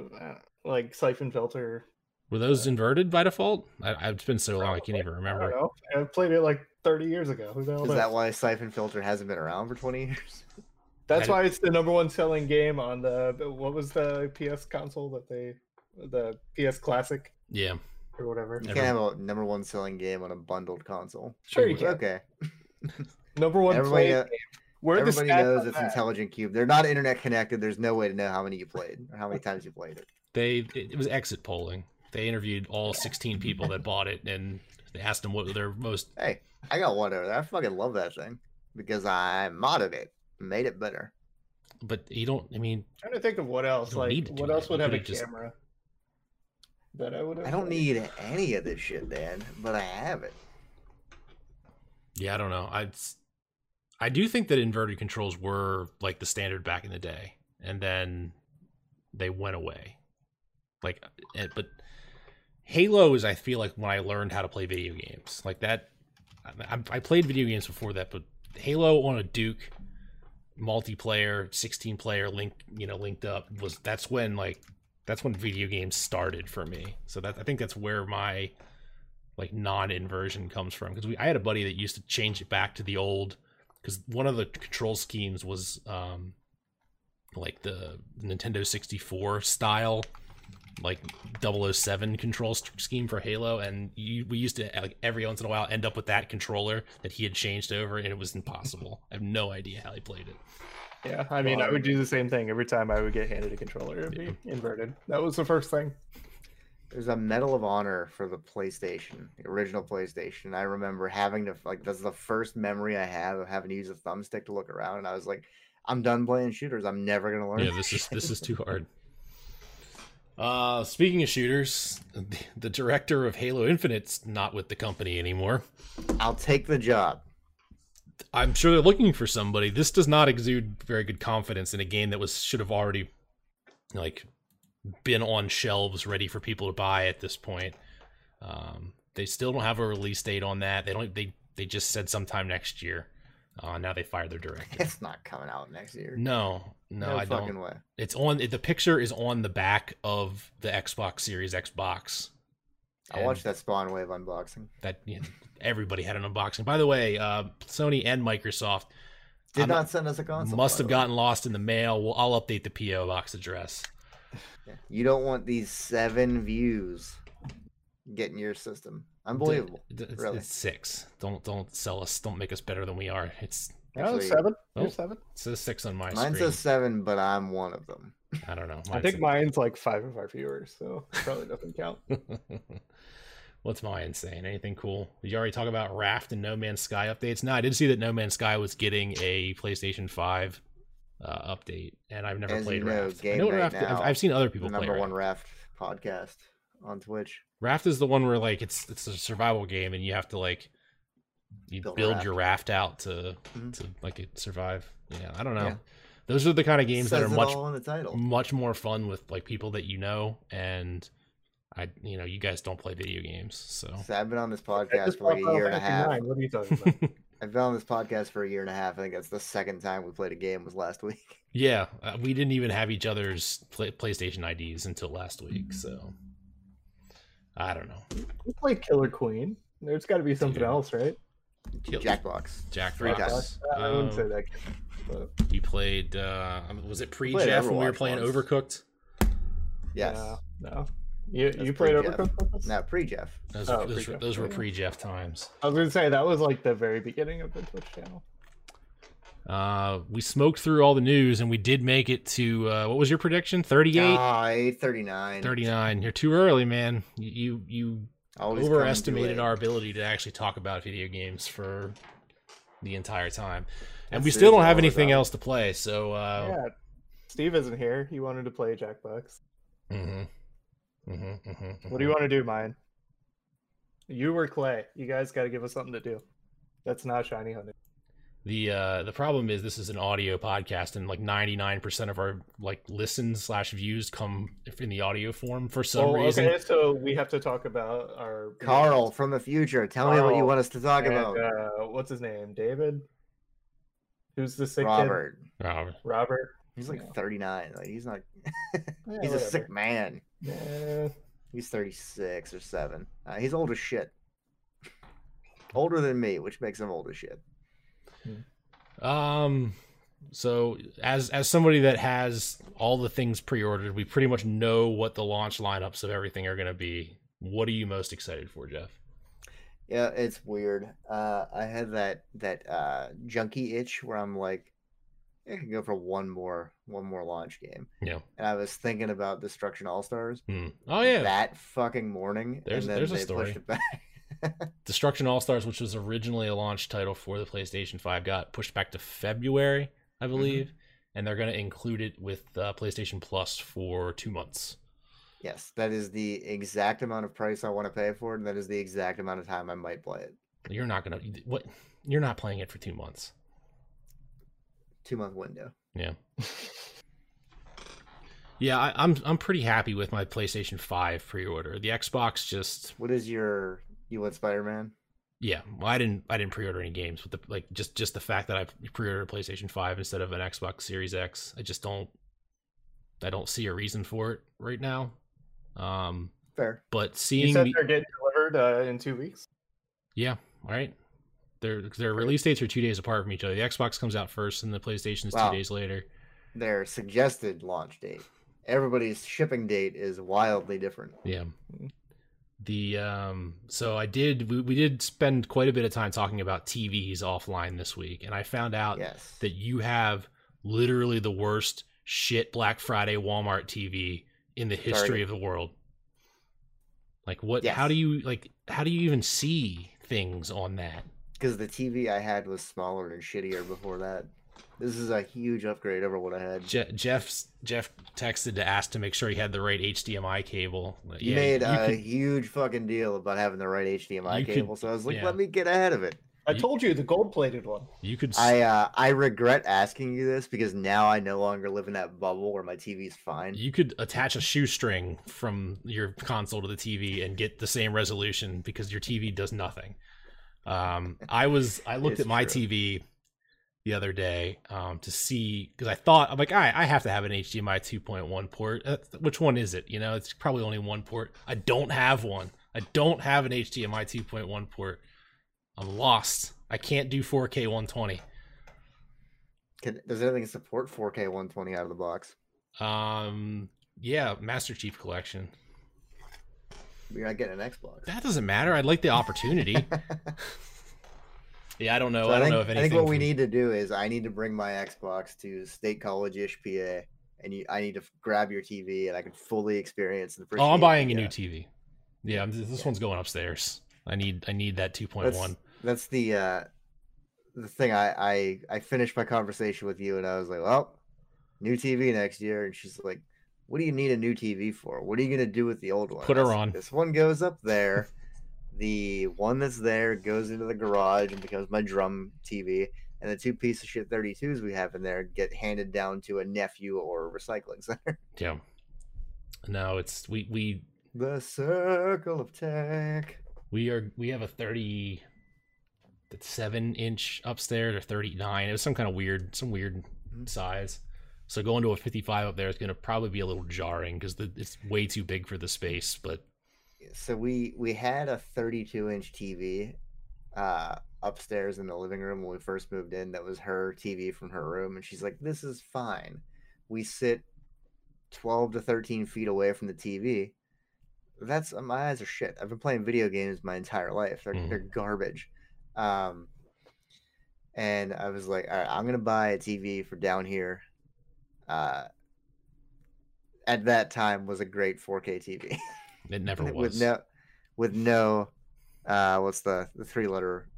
like siphon filter. were those inverted by default? I, it's been so long I can't even I don't remember. know. I played it like 30 years ago. Who the hell Is knows? that why Siphon Filter hasn't been around for 20 years? <laughs> That's I- why it's the number one selling game on the the- what was the PS console that they the PS Classic Yeah, or whatever. You can't have a number one selling game on a bundled console. Sure you can. Okay. <laughs> Number one Everybody, played game. Where are the everybody knows it's that? Intelligent Qube. They're not internet connected. There's no way to know how many you played or how many times you played it. they it, it was exit polling. They interviewed all 16 people that bought it, and they asked them what their most. Hey, I got one over there. I fucking love that thing because I modded it, made it better. But you don't. I mean, trying to think of what else. Like need to do what else would have a could've just- camera? That I would have. I don't need any of this shit, Dan, but I have it. yeah, I don't know. I I do think that inverted controls were like the standard back in the day, and then they went away. Like, eh, but Halo is I feel like when I learned how to play video games like that. I, I played video games before that, but Halo on a Duke multiplayer, sixteen player link, you know, linked up was that's when like that's when video games started for me. So that I think that's where my like non-inversion comes from because we I had a buddy that used to change it back to the old because one of the control schemes was um like the Nintendo 64 style like 007 control scheme for Halo and you, we used to like every once in a while end up with that controller that he had changed over and it was impossible. I have no idea how he played it. Yeah, I mean, I would do the same thing every time I would get handed a controller. It'd be inverted. That was the first thing. There's a Medal of Honor for the PlayStation, the original PlayStation. I remember having to like that's the first memory I have of having to use a thumbstick to look around, and I was like, "I'm done playing shooters. I'm never gonna learn." Yeah, this is this is too hard. Uh, speaking of shooters, the, the director of Halo Infinite's not with the company anymore. I'll take the job. I'm sure they're looking for somebody. This does not exude very good confidence in a game that was should have already like been on shelves ready for people to buy at this point. Um, they still don't have a release date on that. They don't. They they just said sometime next year. Uh, now they fired their director. <laughs> It's not coming out next year. No, no, No I fucking don't. way. It's on. The picture is on the back of the Xbox Series X box. I watched that Spawn Wave unboxing. that. Everybody had an unboxing. By the way, uh, Sony and Microsoft Did I'm- not send us a console. must have gotten lost in the mail. Well, I'll update the PO box address. You don't want these seven views getting your system. Unbelievable. It's, really. it's six. Don't don't sell us. Don't make us better than we are. It's Oh, Actually- seven. Oh. You're seven. it says six on my Mine screen. says seven, but I'm one of them. I don't know. I think says- mine's like five of our viewers, so <laughs> probably doesn't count. <laughs> What's mine saying? Anything cool? Did you already talk about Raft and No Man's Sky updates? No, I did see that No Man's Sky was getting a PlayStation Five uh, update, and I've never As played you know, Raft. I Game know what Night Raft. I've, Now, I've seen other The people play number Raft. one Raft podcast on Twitch. Raft is the one where like it's it's a survival game, and you have to like you Build build, raft. your raft out to Mhm. to like it survive. Yeah, I don't know. Yeah. Those are the kind of games that are much all the title. much more fun with like people that you know and I you know you guys don't play video games so So I've been on this podcast for like a year and a half. Fantasy What are you talking about? <laughs> I've been on this podcast for a year and a half. I think that's the second time we played a game was last week. <laughs> yeah uh, we didn't even have each other's play- PlayStation IDs until last week so I don't know you play Killer Queen. There's got to be something Dude. else, right? Kill- Jackbox. Jack Three Frost. times. I wouldn't Um, say that. But you played uh was it pre Jeff when we were playing once. Overcooked Yes. no, no. You That's you played pre-Jeff. Overcooked? No, pre Jeff. those, Oh, were, those, were, pre-Jeff. those were pre Jeff times I was gonna say that was like the very beginning of the Twitch channel. uh we smoked through all the news and we did make it to uh what was your prediction 38 Ah, 839. 39 you're too early man you you, you Always overestimated our ability to actually talk about video games for the entire time. And That's we still don't have anything else to play, so uh yeah. Steve isn't here. He wanted to play Jackbox. mhm. Mhm, mhm, What do you want to do, mine? You were Clay? You guys got to give us something to do. That's not shiny hunting. The uh the problem is this is an audio podcast and like 99% of our like listens slash views come in the audio form for some Well, reason. okay, so we have to talk about our Carl from the future. Tell me what you want us to talk and, about. uh, what's his name? David. Who's the sick kid? Robert. Oh, Robert. He's like No. 39. Like he's not. <laughs> Yeah, he's a sick man. Eh, He's 36 or 7. Uh, he's old as shit. Older than me, which makes him old as shit. Um so as as somebody that has all the things pre-ordered, we pretty much know what the launch lineups of everything are going to be. What are you most excited for, Jeff? Yeah, it's weird. Uh, I had that that uh, junkie itch where I'm like, I can go for one more one more launch game. Yeah. And I was thinking about Destruction All Stars Hmm. Oh yeah, that fucking morning, There's- and then there's a they story. pushed it back. Destruction All Stars, which was originally a launch title for the PlayStation 5, got pushed back to February, Mm-hmm. I believe, and they're going to include it with uh, PlayStation Plus for two months. yes, that is the exact amount of price I want to pay for it, and that is the exact amount of time I might play it. You're not going to what? You're not playing it for two months. Two month window. Yeah. Yeah, I, I'm I'm pretty happy with my PlayStation Five pre-order. The Xbox just What is your you want Spider Man? yeah. Well, I didn't I didn't pre-order any games, but the, like just just the fact that I pre-ordered a PlayStation Five instead of an Xbox Series X, I just don't I don't see a reason for it right now. Um, Fair. but You seeing said they're getting delivered uh, in two weeks. yeah, all right. Their their release dates are two days apart from each other. The Xbox comes out first, and the PlayStation's Wow. two days later. Their suggested launch date. Everybody's shipping date is wildly different. Yeah. The um so I did we, we did spend quite a bit of time talking about TVs offline this week and I found out Yes. that you have literally the worst shit Black Friday Walmart TV in the history of the world. Like what Yes. how do you like how do you even see things on that? Because the TV I had was smaller and shittier before that. This is a huge upgrade over what I had. Je- Jeff's Jeff texted to ask to make sure he had the right HDMI cable. You Yeah, made you a could- huge fucking deal about having the right HDMI You could- cable, so I was like, yeah. let me get ahead of it. I You- told you the gold plated one. you could s- I uh, I regret asking you this because now I no longer live in that bubble where my TV's fine. You could attach a shoestring from your console to the TV and get the same resolution because your TV does nothing. Um, I was I looked at my true. TV the other day um, to see because I thought I'm like I I have to have an HDMI 2.1 port. Uh, which one is it? You know, it's probably only one port. I don't have one. I don't have an HDMI 2.1 port. I'm lost. I can't do 4K 120. Can, does anything support 4K 120 out of the box? Um, yeah, Master Chief Collection. You're not getting an Xbox. That doesn't matter. I'd like the opportunity. <laughs> yeah, I don't know. So I I, don't think, know if anything. I think what we need to do is I need to bring my Xbox to State College ish PA, and you, I need to grab your TV, and I can fully experience and Oh. I'm buying a the, new uh, TV. Yeah, I'm- this Yeah. one's going upstairs. I need I need that 2.1. That's the uh, the thing. I, I I finished my conversation with you, and I was like, "Well, new TV next year," and she's like, "What do you need a new TV for? What are you gonna do with the old one?" Put her on. This one goes up there. The one that's there goes into the garage and becomes my drum TV. And the two piece of shit 32s we have in there get handed down to a nephew or a recycling <laughs> center. Yeah. No, it's we we the circle of tech. we are we have a 30 that's 7 inch upstairs or 39. It was some kind of weird some weird Mhm. size. So going to a 55 up there is going to probably be a little jarring because it's way too big for the space. But so we we had a 32 inch TV uh upstairs in the living room when we first moved in that was her TV from her room and she's like this is fine. We sit 12 to 13 feet away from the TV that's uh, my eyes are shit. I've been playing video games my entire life. They're, Mhm. they're garbage. Um and I was like all right I'm gonna buy a TV for down here uh at that time was a great 4K TV <laughs> it never was. with no with no uh what's the the three letter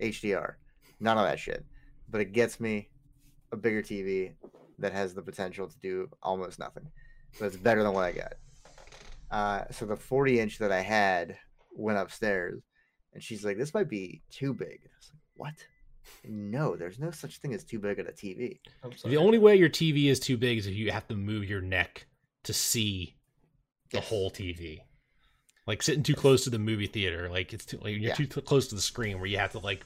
HDR none of that shit. But it gets me a bigger TV that has the potential to do almost nothing. But it's better than what I got. Uh so the 40 inch that I had went upstairs and she's like this might be too big. And I was like what? No there's no such thing as too big at a TV The only way your TV is too big is if you have to move your neck to see the Yes. whole TV. Like sitting too close to the movie theater, like it's too like you're Yeah. too close to the screen where you have to like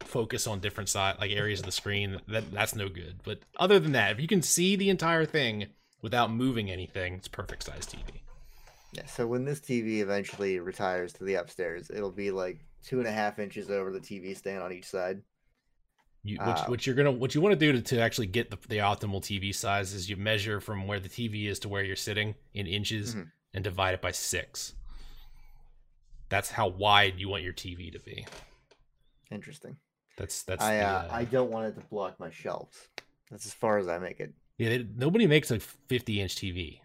focus on different side like areas of the screen. That that's no good. But other than that, if you can see the entire thing without moving anything, it's perfect size TV. Yeah, so when this TV eventually retires to the upstairs, it'll be like two and a half inches over the TV stand on each side. You, what, Uh, what you're gonna what you want to do to, to actually get the, the optimal TV size is you measure from where the TV is to where you're sitting in inches Mhm. And divide it by six. That's how wide you want your TV to be. Interesting. That's that's I the, uh, uh, I don't want it to block my shelves. That's as far as I make it. yeah. They, nobody makes a 50 inch TV,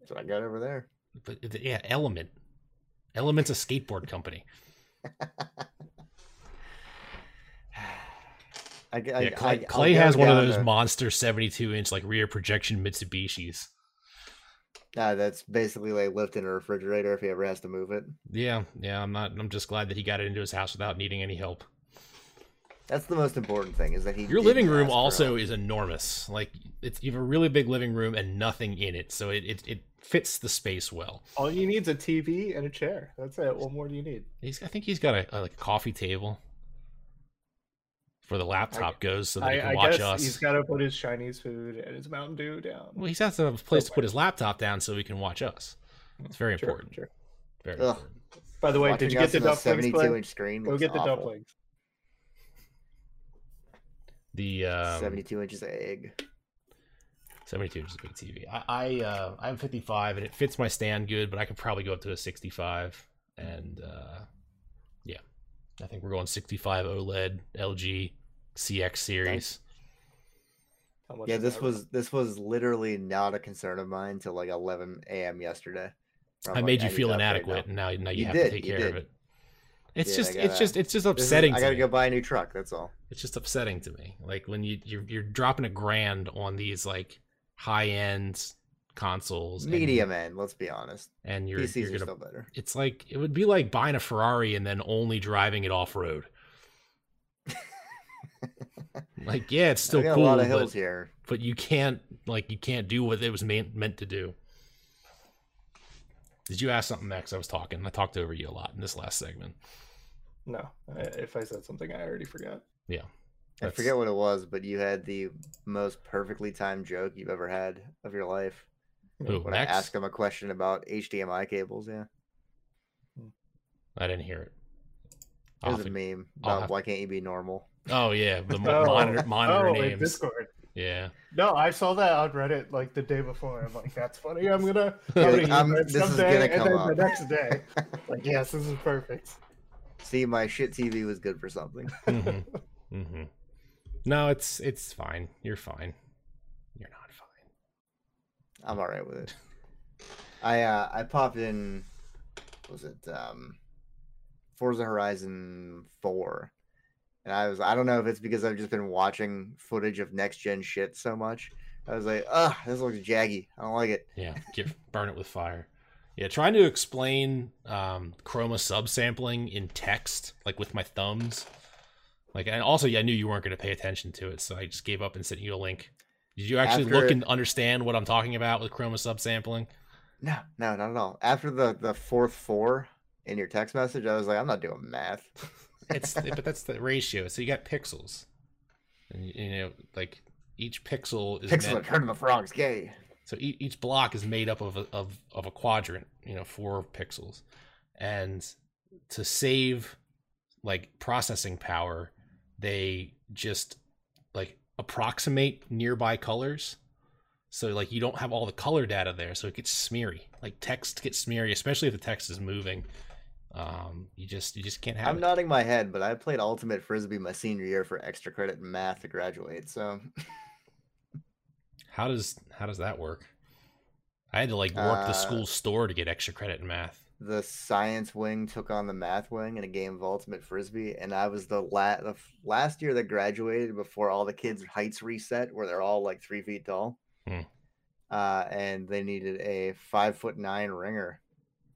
That's what I got over there. but yeah, Element. Element's a skateboard company. <sighs> I, I- Yeah, Clay, I- Clay has one of those monster 72 inch like rear projection Mitsubishis. Uh, that's basically like lifting a refrigerator if he ever has to move it. Yeah, yeah. I'm not. I'm just glad that he got it into his house without needing any help. That's the most important thing is that he. Your living room also is enormous. Like it's you have a really big living room and nothing in it, so it it, it fits the space well. All you need is a TV and a chair. That's it. What more do you need? He's I think he's got a, a like a coffee table for the laptop goes, so that he I, can I watch guess us. he's got to put his Chinese food and his Mountain Dew down. Well, he has to have a place to put his laptop down so he can watch us. It's very Sure, important. sure. Very Ugh. important. By the way, Watching did you get the on dumplings? 72 Glenn? inch screen. Go looks get the awful. dumplings. The um, 72 inches of egg. 72 inches is a big TV. I I uh, I'm 55 and it fits my stand good, but I could probably go up to a 65. And uh, yeah, I think we're going 65 OLED LG CX series. Yeah, this that? was this was literally not a concern of mine till like 11 a.m. yesterday. I'm I like, made you need feel to upgrade inadequate, now. and now now you, You have did, to take you care of it. It's Yeah, just it's gotta- just it's just This is- upsetting. I to gotta me. go buy a new truck. That's all. It's just upsetting to me. Like when you you're, you're dropping a grand on these like high end consoles, and- Medium end. Let's be honest. and you're PCs you're gonna still better. it's like it would be like buying a Ferrari and then only driving it off road. <laughs> like yeah, it's still cool, a lot of but, hills here. but you can't like you can't do what it was meant meant to do. Did you ask something Max? I was talking. I talked over you a lot in this last segment. No, I- if I said something, I already forgot. Yeah. I forget what it was, but you had the most perfectly timed joke you've ever had of your life. Who, When Max? I asked him a question about HDMI cables, yeah, I didn't hear it. it I'll was a meme about have- why can't you be normal? Oh yeah, the <laughs> mo- Oh, monitor <laughs> monitor oh, names. Discord. Yeah. No, I saw that on Reddit like the day before. I'm like, that's funny. I'm gonna. <laughs> Yeah, I'm gonna I'm- this is gonna and come then up. the next day, like, yes, this is perfect. See, my shit TV was good for something. hmm hmm No, it's it's fine. You're fine. I'm all right with it. <laughs> I uh, I popped in. Was it um, Forza Horizon Four? And I was I don't know if it's because I've just been watching footage of next gen shit so much. I was like, ugh, this looks jaggy. I don't like it. Yeah, get burn it with fire. Yeah, trying to explain um, chroma subsampling in text, like with my thumbs. Like, and also, yeah, I knew you weren't going to pay attention to it, so I just gave up and sent you a link. Did you actually look and understand what I'm talking about with chroma subsampling? No, no, not at all. After the the fourth four in your text message, I was like, I'm not doing math. <laughs> It's but that's the <laughs> ratio. So you got pixels, and you know, like each pixel is Pixel meant- the frogs gay. So each, each block is made up of a, of of a quadrant, you know, four pixels, and to save like processing power, they just approximate nearby colors. So like you don't have all the color data there, so it gets smeary. Like text gets smeary, especially if the text is moving. Um, you just you just can't have I'm it. nodding my head, but I played Ultimate Frisbee my senior year for extra credit in math to graduate. So How does how does that work? I had to like work the Uh, school store to get extra credit in math. The science wing took on the math wing in a game of Ultimate Frisbee, and I was the, la- the f- last year that graduated before all the kids' heights reset, where they're all like three feet tall. Hmm. Uh, and they needed a five foot nine ringer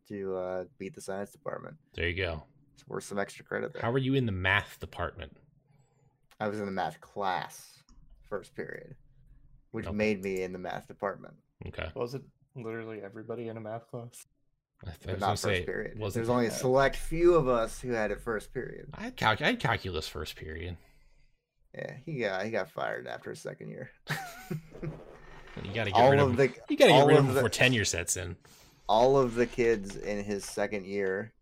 to uh, beat the science department. There you go. It's worth some extra credit there. How were you in the math department? I was in the math class first period, which Okay. made me in the math department, Okay. Was it literally everybody in a math class? I, but not first say, period. There's only a select few of us who had it first period. I had, calc- I had calculus first period. Yeah, he got he got fired after his second year. <laughs> You got to get all rid of, of the You got to get rid of them the- before tenure sets in. all of the kids in his second year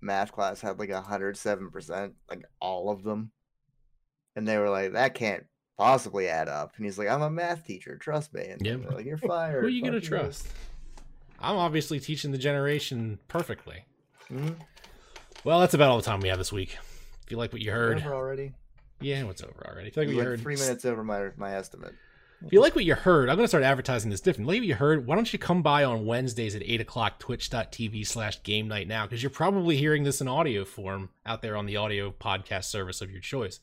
math class had like a hundred seven percent, like all of them, and they were like, "That can't possibly add up." And he's like, "I'm a math teacher, trust me." And Yeah. like, "You're <laughs> fired." Who are you gonna you." trust? I'm obviously teaching the generation perfectly. Mhm. Well, that's about all the time we have this week. If you like what you heard, Over already. yeah, what's over already? If you like what You heard, three minutes over my my estimate. If you like what you heard, I'm going to start advertising this different. Like what you heard, why don't you come by on Wednesdays at 8 o'clock, twitch.tv slash game night now, because you're probably hearing this in audio form out there on the audio podcast service of your choice.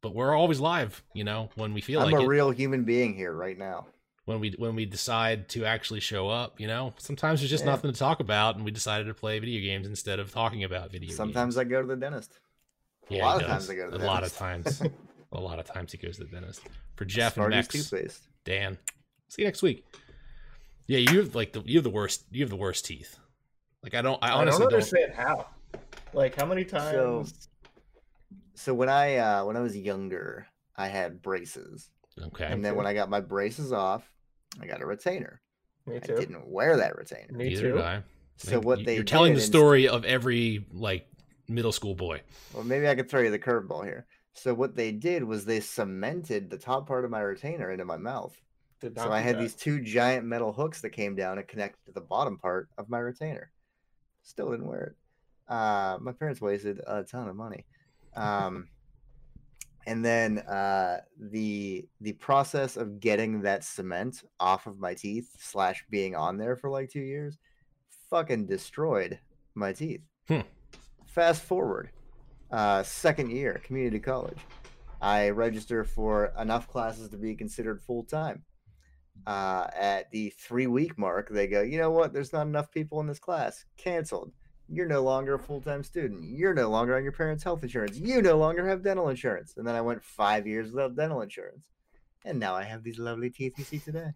But we're always live, you know, when we feel I'm like a real human being here right now. When we when we decide to actually show up, you know. Sometimes there's just Yeah. nothing to talk about, and we decided to play video games instead of talking about video games. Sometimes I go to the dentist. games. Yeah, lot he of times. I go to a the lot of times. <laughs> A lot of times he goes to the dentist. For Jeff and Max, toothpaste. Dan. See you next week. Yeah, you have like the you have the worst you have the worst teeth. Like I don't I I honestly don't don't, understand how. Like how many times? So when I uh when I was younger, I had braces. Okay. and then when I got my braces off, I got a retainer. Me too. I didn't wear that retainer. Me Neither too. did I. So Like, what they You're telling the inst- story of every like middle school boy. Well, maybe I could throw you the curveball here. So what they did was they cemented the top part of my retainer into my mouth. Did not So I had that. these two giant metal hooks that came down and connected to the bottom part of my retainer. Still didn't wear it. Uh, my parents wasted a ton of money. Um, and then uh, the the process of getting that cement off of my teeth slash being on there for like two years, fucking destroyed my teeth. Hmm. Fast forward, uh, second year, community college. I register for enough classes to be considered full time. Uh, at the three week mark, they go, you know what? There's not enough people in this class. Canceled. You're no longer a full time student. You're no longer on your parents' health insurance. You no longer have dental insurance. And then I went five years without dental insurance. And now I have these lovely teeth you see today.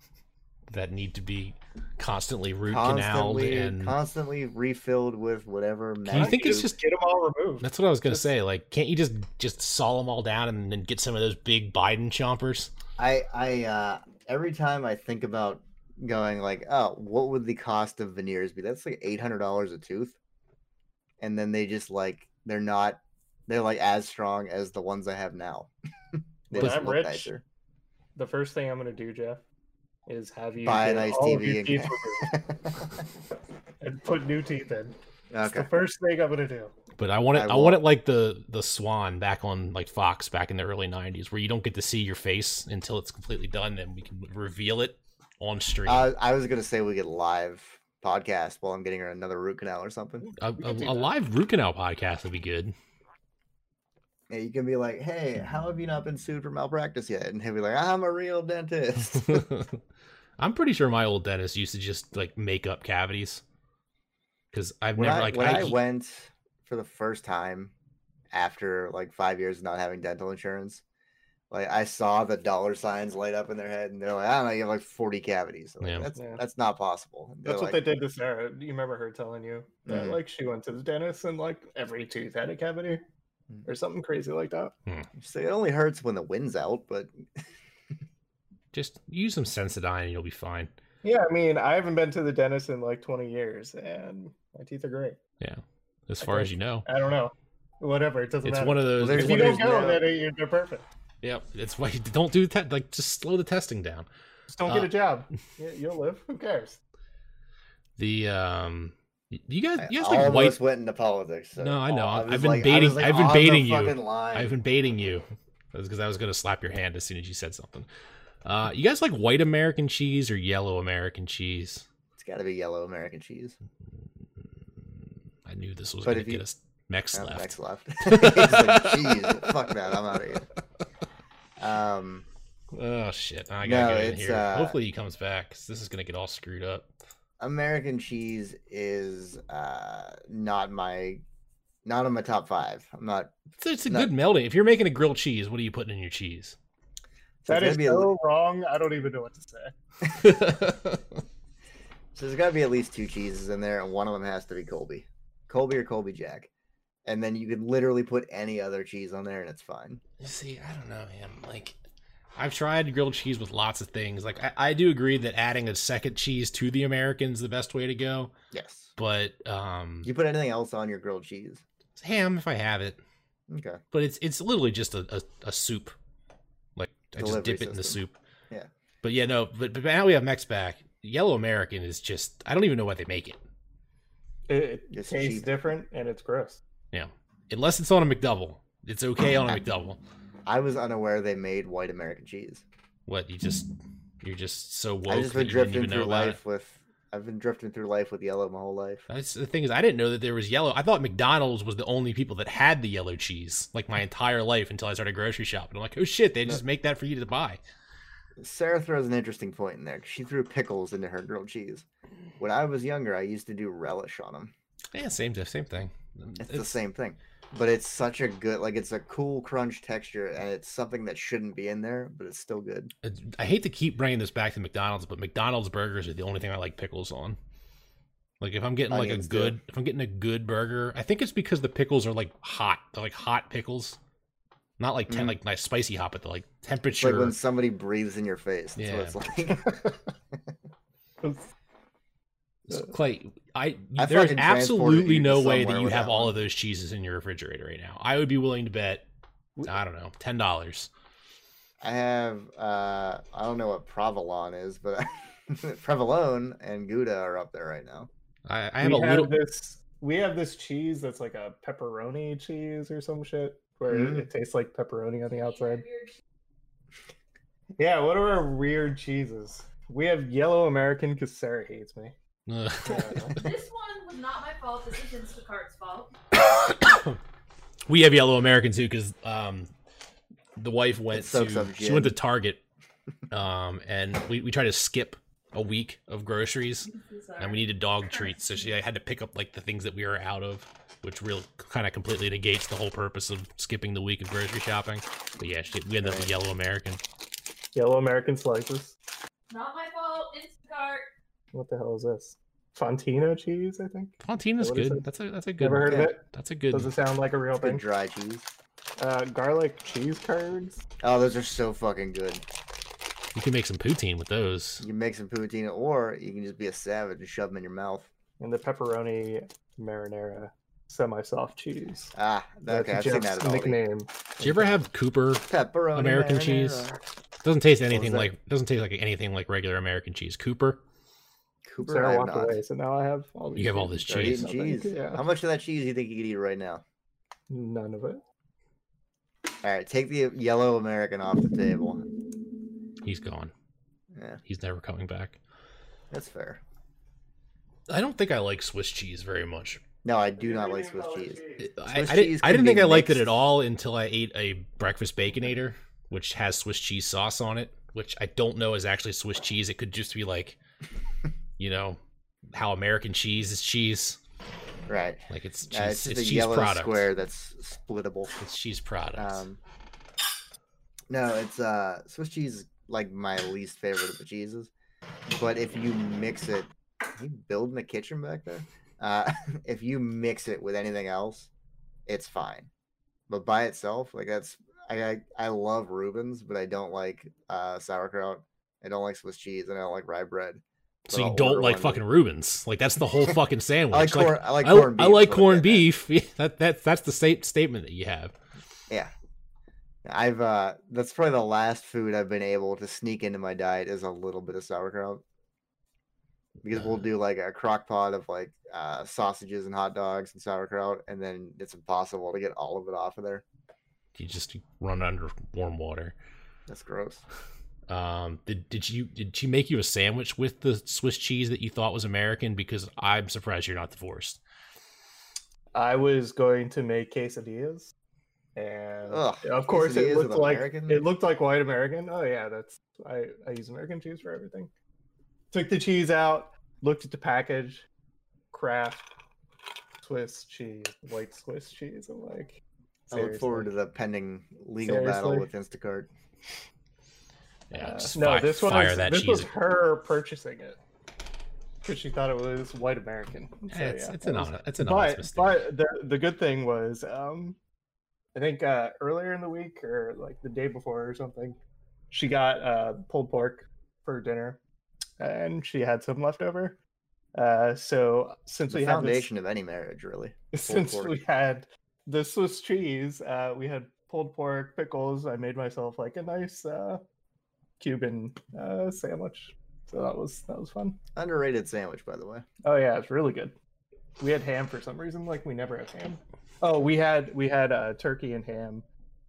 that need to be constantly root canaled and constantly refilled with whatever. you magic think it's just- get them all removed? that's what I was gonna Just- say. Like, can't you just just saw them all down and then get some of those big Biden chompers? I I uh every time I think about going like, oh, what would the cost of veneers be? That's like eight hundred dollars a tooth. And then they just like they're not they're like as strong as the ones I have now. <laughs> they When I'm rich, nicer. The first thing I'm gonna do, Jeff, is have you Buy a nice all of your TV teeth and... removed <laughs> and put new teeth in. That's okay. the first thing I'm gonna do. But I want it. I I, want it like the the Swan back on like Fox back in the early '90s, where you don't get to see your face until it's completely done, and we can reveal it on stream. Uh, I was gonna say we get live podcast while I'm getting her another root canal or something. a, a, a live root canal podcast would be good. Yeah, you can be like, hey, how have you not been sued for malpractice yet? And he'll be like, I'm a real dentist. <laughs> I'm pretty sure my old dentist used to just like make up cavities. Because I've when never I, like when I, I, went for the first time after like five years of not having dental insurance, like I saw the dollar signs light up in their head, and they're like, "I don't know, you have like forty cavities." Like, Yeah. that's Yeah. that's not possible. And they're That's what like, they did to Sarah. You remember her telling you that Mhm. like she went to the dentist and like every tooth had a cavity Mm. or something crazy like that. So it only hurts when the wind's out, but <laughs> just use some Sensodyne and you'll be fine. Yeah, I mean, I haven't been to the dentist in like 20 years, and my teeth are great. Yeah, as far as you know, I don't know, whatever. It doesn't it's matter. one of those. Well, if you one of don't those- go, then you- they're perfect. Yep, it's why you <laughs> don't do that. Like, just slow the testing down. Just don't get Uh, a job. You- You'll live. Who cares? The um, you guys, you guys all like white. went into politics. So No, I know. I I've been like- baiting- was, like, I've been on the baiting you. line. I've been baiting you. That's because I was gonna slap your hand as soon as you said something. Uh, you guys like white American cheese or yellow American cheese? It's got to be yellow American cheese. I knew this was But gonna if you- get us Mex left. Next left. <laughs> <laughs> He's like, "Jeez, fuck that, I'm out of here." Um, Oh shit! I No, gotta get in it's, here. uh, Hopefully he comes back. 'cause this is gonna get all screwed up. American cheese is uh not my not on my top five. I'm not. It's, it's a No. good melding. If you're making a grilled cheese, what are you putting in your cheese? So That it's is gotta a, so wrong. I don't even know what to say. <laughs> so there's got to be at least two cheeses in there, and one of them has to be Colby, Colby or Colby Jack, and then you could literally put any other cheese on there, and it's fine. You see, I don't know, man. Like, I've tried grilled cheese with lots of things. Like, I, I do agree that adding a second cheese to the American is the best way to go. Yes. But um, You put anything else on your grilled cheese? ham if I have it. Okay. But it's it's literally just a, a, a soup. Like I just Delivery dip it in the soup. Yeah. But yeah, no. But, but now we have Mex back. Yellow American is just I don't even know why they make it. It, it tastes cheap. different and it's gross. Yeah. Unless it's on a McDouble. It's okay on a <clears throat> McDouble. I was unaware they made white American cheese. What you just you're just so woke I've just been that you didn't drifting through it. life with. I've been drifting through life with yellow my whole life. That's the thing is I didn't know that there was yellow. I thought McDonald's was the only people that had the yellow cheese like my entire life until I started grocery shopping. I'm like, oh shit, they just make that for you to buy. Sarah throws an interesting point in there. She threw pickles into her grilled cheese. When I was younger, I used to do relish on them. Yeah, same same thing. It's, the same thing. but it's such a good like it's a cool crunch texture and it's something that shouldn't be in there, but it's still good. It's- I hate to keep bringing this back to McDonald's, but McDonald's burgers are the only thing I like pickles on. Like if I'm getting like a Onions, too. good, if I'm getting a good burger, I think it's because the pickles are like hot. They're like hot pickles, not like ten, Mm. like nice spicy hot, but they're like It's temperature. like when somebody breathes in your face. That's Yeah. what it's <laughs> like. <laughs> It's Clay, I, I there's absolutely no way that you have that all one. of those cheeses in your refrigerator right now. I would be willing to bet, I don't know, ten dollars. I have uh I don't know what provolone is, but <laughs> provolone and Gouda are up there right now. I, I have we a little. this. We have this cheese that's like a pepperoni cheese or some shit, where Mm. it tastes like pepperoni on the outside. Yeah, what are our weird cheeses? We have yellow American because Sarah hates me. Ugh. This <laughs> one was not my fault. This is Instacart's fault. <coughs> we have yellow American too because um, the wife went to she went to. Target, um, and we we tried to skip a week of groceries, and we needed dog treats, so she had to pick up like the things that we were out of, which real kind of completely negates the whole purpose of skipping the week of grocery shopping. But yeah, she, we ended up with yellow American. Yellow American slices. Not my fault. Instacart. What the hell is this? Fontina cheese, I think. Fontina's What is good. That's a that's a good. Never heard of it. That's a good. Does it sound like a real Good thing? dry cheese. Uh, garlic cheese curds. Oh, those are so fucking good. You can make some poutine with those. You can make some poutine, or you can just be a savage and shove them in your mouth. and the pepperoni marinara semi-soft cheese. Ah, That's okay, I've seen that nickname. Did you ever have Cooper? Pepperoni American marinara. cheese? Doesn't taste anything like doesn't taste like anything like regular American cheese. Cooper. Cooper, I Sarah have walked not. away, so now I have all these. You have all this cheese. cheese. Yeah, How much of that cheese do you think you could eat right now? none of it. All right, take the yellow American off the table. He's gone. Yeah, He's never coming back. that's fair. I don't think I like Swiss cheese very much. No, I do not like Swiss cheese. I, Swiss I, didn't, cheese I didn't be think I liked it at all until I ate a breakfast baconator, which has Swiss cheese sauce on it, which I don't know is actually Swiss cheese. It could just be like, you know, how American cheese is cheese. Right. Like it's cheese, Uh, it's it's, cheese yellow product. square that's splittable. It's cheese product. Um, no, it's uh Swiss cheese is like my least favorite of the cheeses. But if you mix it, you building a kitchen back there. Uh, <laughs> if you mix it with anything else, it's fine. But by itself, like that's I I, I love Reuben's, but I don't like uh sauerkraut. I don't like Swiss cheese, and I don't like rye bread. So you don't like fucking Reubens. Like that's the whole fucking <laughs> sandwich. I like Like, corn. I like I, corned beef. I like is what I'm corned beef. Yeah, <laughs> that that that's the state statement that you have. Yeah. I've uh that's probably the last food I've been able to sneak into my diet is a little bit of sauerkraut. Because we'll Uh. do like a crock pot of like uh sausages and hot dogs and sauerkraut and then it's impossible to get all of it off of there. You just run under warm water. That's gross. <laughs> Um, did did you did she make you a sandwich with the Swiss cheese that you thought was American? Because I'm surprised you're not divorced. I was going to make quesadillas, and Ugh, of course it looked like American? it looked like white American. Oh yeah, that's I I use American cheese for everything. Took the cheese out, looked at the package, Kraft Swiss cheese, white Swiss cheese. I'm like, I look forward to the pending legal battle with Instacart. Yeah, Uh, no, fi- this one fire was, that this cheese. was her purchasing it because she thought it was white American. Yeah, it's yeah, it's an was- honest it's an honest but mistake. but the the good thing was um i think uh earlier in the week or like the day before or something she got uh pulled pork for dinner and she had some left over uh so since The we had this, foundation of any marriage, really. <laughs> since pork. we had the swiss cheese uh we had pulled pork pickles i made myself like a nice uh cuban uh sandwich so that was that was fun Underrated sandwich, by the way. Oh yeah, it's really good. We had ham for some reason, like we never have ham. Oh, we had we had uh, turkey and ham,